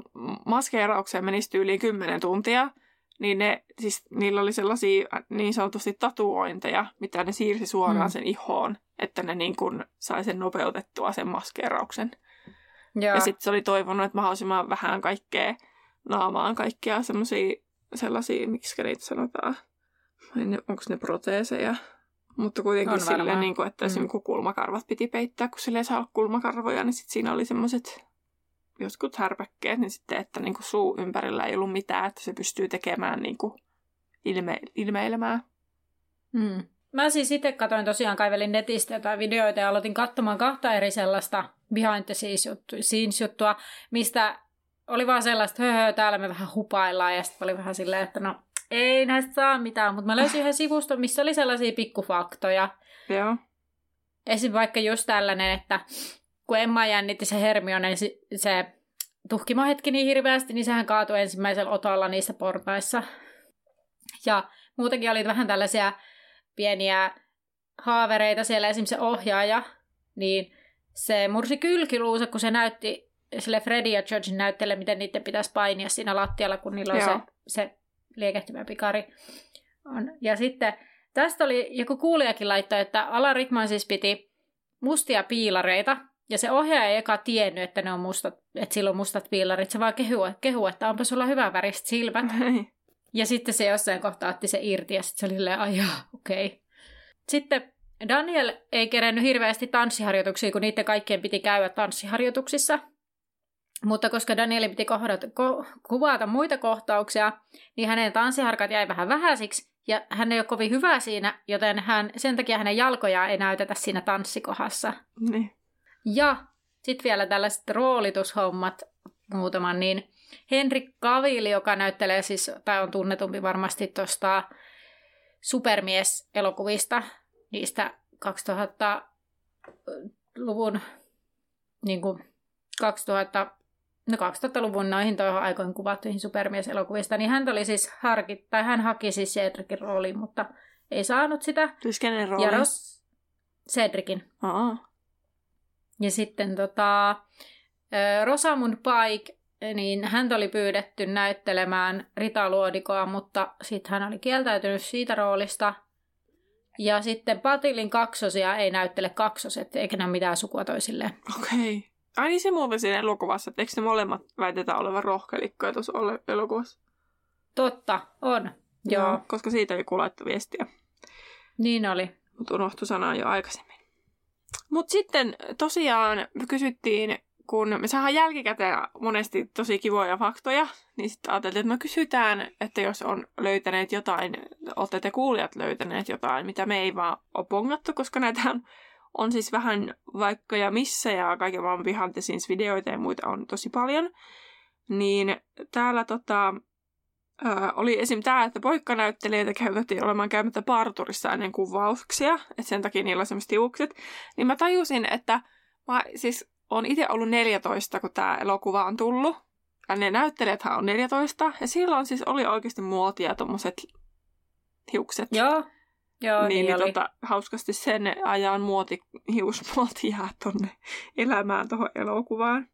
maskeeraukseen menisi tyyliin 10 tuntia, niin ne, siis niillä oli sellaisia niin sanotusti tatuointeja, mitä ne siirsi suoraan Mm. sen ihoon, että ne niin kuin sai sen nopeutettua sen maskeerauksen. Joo. Ja sitten se oli toivonut, että mahdollisimman vähän kaikkea naamaan, kaikkia semmoisia, sellaisia, miksi niitä sanotaan, onko ne proteeseja, mutta kuitenkin On silleen, niin kuin, että Mm. kun kulmakarvat piti peittää, kun sille ei saa olla kulmakarvoja, niin sitten siinä oli semmoiset jotkut härpäkkeet, niin sitten, että niin kuin suu ympärillä ei ollut mitään, että se pystyy tekemään niin kuin ilme, ilmeilemään. Mm. Mä siis itse katsoin tosiaan, kaivelin netistä jotain videoita ja aloitin katsomaan kahta eri sellaista behind the scenes juttu- scenes juttua, mistä oli vaan sellaista, höhö, täällä me vähän hupaillaan ja sitten oli vähän silleen, että no ei näistä saa mitään, mutta mä löysin yhden sivuston, missä oli sellaisia pikkufaktoja. Joo. Esim. vaikka just tällainen, että kun Emma jännitti se Hermione, se, se tuhkimohetki niin hirveästi, niin sehän kaatui ensimmäisellä otolla niissä portaissa. Ja muutenkin oli vähän tällaisia pieniä haavereita siellä, esimerkiksi se ohjaaja, niin se mursi kylkiluunsa, kun se näytti sille Freddy ja Georgein näyttele, miten niiden pitäisi painia siinä lattialla, kun niillä on se, Joo. se liekehtivä pikari. On. Ja sitten tästä oli, joku kuulijakin laittoi, että Ala Rickman siis piti mustia piilareita, ja se ohjaaja ei eka tiennyt, että ne on mustat, että sillä on mustat piilarit, se vaan kehu, kehu että onpa sulla hyvä väriset silmät. Ja sitten se jossain kohtaa otti se irti ja sitten se oli silleen, ai jaa, okei. Okay. Sitten Daniel ei kerennyt hirveästi tanssiharjoituksia, kun niiden kaikkien piti käydä tanssiharjoituksissa. Mutta koska Danielin piti kohdata, ko, kuvata muita kohtauksia, niin hänen tanssiharkat jäi vähän vähäisiksi ja hän ei ole kovin hyvä siinä, joten hän, sen takia hänen jalkojaan ei näytetä siinä tanssikohdassa. niin. Ja sitten vielä tällaiset roolitushommat muutaman, niin Henrik Cavill, joka näyttelee siis, tai on tunnetumpi varmasti tuosta Supermies-elokuvista, niistä 2000-luvun, niin kuin 2000, no 2000-luvun noihin toihin aikoihin kuvattuihin Supermies-elokuvista, niin hän oli siis harkit, tai hän haki siis Cedricin rooliin, mutta ei saanut sitä. Siis kenen rooli? Ja Ros, Cedricin. Aa. Ja sitten tota, Rosamund Pike, niin häntä oli pyydetty näyttelemään Rita Luodikoa, mutta sitten hän oli kieltäytynyt siitä roolista. Ja sitten Patilin kaksosia ei näyttele kaksoset, eikä ne ole mitään sukua toisilleen. Okei. Okay. Ai niin se muuten siinä elokuvassa, että eikö ne molemmat väitetään olevan rohkelikkoja tuossa elokuvassa? Totta, on. Joo. Joo. Koska siitä ei kuulettu viestiä. Niin oli. Mutta unohtui sanoa jo aikaisemmin. Mutta sitten tosiaan kysyttiin, kun me saadaan jälkikäteen monesti tosi kivoja faktoja, niin sitten ajateltiin, että me kysytään, että jos on löytäneet jotain, olette te kuulijat löytäneet jotain, mitä me ei vaan ole pongattu, koska näitä on, on siis vähän vaikka ja missä ja kaiken vaan behind videoita ja muita on tosi paljon. Niin täällä tota, Öö, oli esim. tämä, että poikkanäyttelijöitä käytettiin olemaan käymättä parturissa ennen kuvauksia, että sen takia niillä on semmoiset tiukset. Niin mä tajusin, että mä siis on itse ollut 14, kun tämä elokuva on tullut. Ja ne näyttelijäthän on 14. Ja silloin siis oli oikeasti muotia tuommoiset hiukset. Joo, Joo, niin, niin, niin oli. tota, hauskasti sen ajan muoti, hiusmuoti jää tonne elämään tuohon elokuvaan.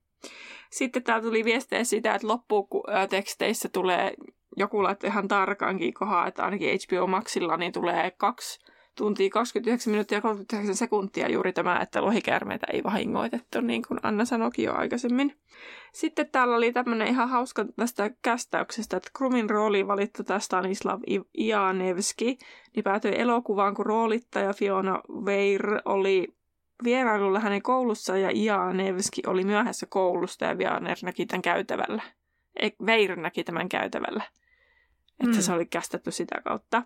Sitten täällä tuli viestejä siitä, että lopputeksteissä tulee joku laittoi ihan tarkankin kohaa, että ainakin HBO Maxilla niin tulee kaksi tuntia 29 minuuttia ja 39 sekuntia juuri tämä, että lohikäärmeitä ei vahingoitettu, niin kuin Anna sanoikin jo aikaisemmin. Sitten täällä oli tämmöinen ihan hauska tästä kästäyksestä, että Krumin rooli valittu tästä Stanislav Ianevski, niin päätyi elokuvaan, kun roolittaja Fiona Weir oli vierailulla hänen koulussa ja Ianevski oli myöhässä koulusta ja Vianer näki tämän käytävällä. Veir näki tämän käytävällä. Että mm. se oli kästetty sitä kautta.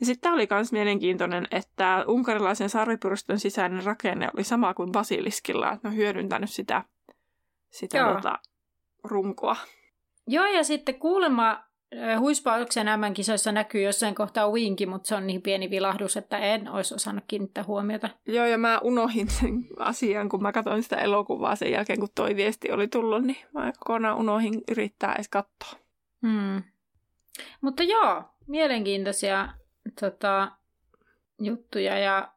Ja sitten tämä oli myös mielenkiintoinen, että unkarilaisen sarvipyrstön sisäinen rakenne oli sama kuin basiliskilla, että ne on hyödyntänyt sitä, sitä tota, runkoa. Joo, ja sitten kuulemma huispauksen MM-kisoissa näkyy jossain kohtaa winki, mutta se on niin pieni vilahdus, että en olisi osannut kiinnittää huomiota. Joo, ja mä unohin sen asian, kun mä katsoin sitä elokuvaa sen jälkeen, kun toi viesti oli tullut, niin mä kokonaan unohin yrittää edes katsoa. Hmm. Mutta joo, mielenkiintoisia tota, juttuja. Ja,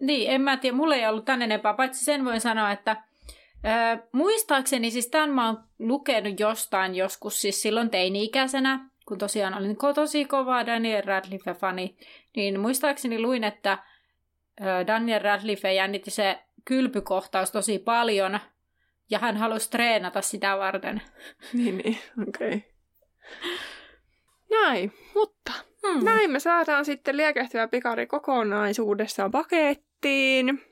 niin, en mä tiedä, mulla ei ollut tänne enempää, paitsi sen voin sanoa, että ö, muistaakseni, siis tämän mä oon lukenut jostain joskus, siis silloin teini-ikäisenä, kun tosiaan olin tosi kova Daniel Radcliffe-fani, niin muistaakseni luin, että ö, Daniel Radcliffe jännitti se kylpykohtaus tosi paljon, ja hän halusi treenata sitä varten. Niin, niin, okei. Okay. Näin, mutta hmm. näin me saadaan sitten liekehtivä pikari kokonaisuudessaan pakettiin.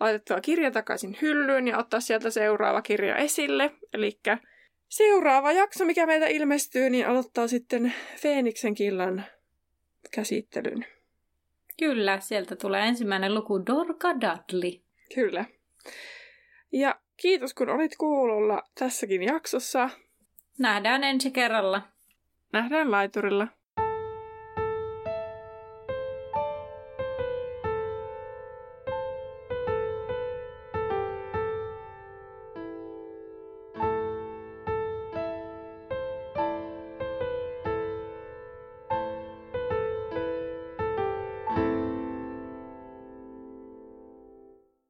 Laitettua kirja takaisin hyllyyn ja ottaa sieltä seuraava kirja esille. Eli seuraava jakso, mikä meiltä ilmestyy, niin aloittaa sitten Feeniksen killan käsittelyn. Kyllä, sieltä tulee ensimmäinen luku Dorka Dudley. Kyllä. Ja kiitos kun olit kuulolla tässäkin jaksossa. Nähdään ensi kerralla. Nähdään laiturilla.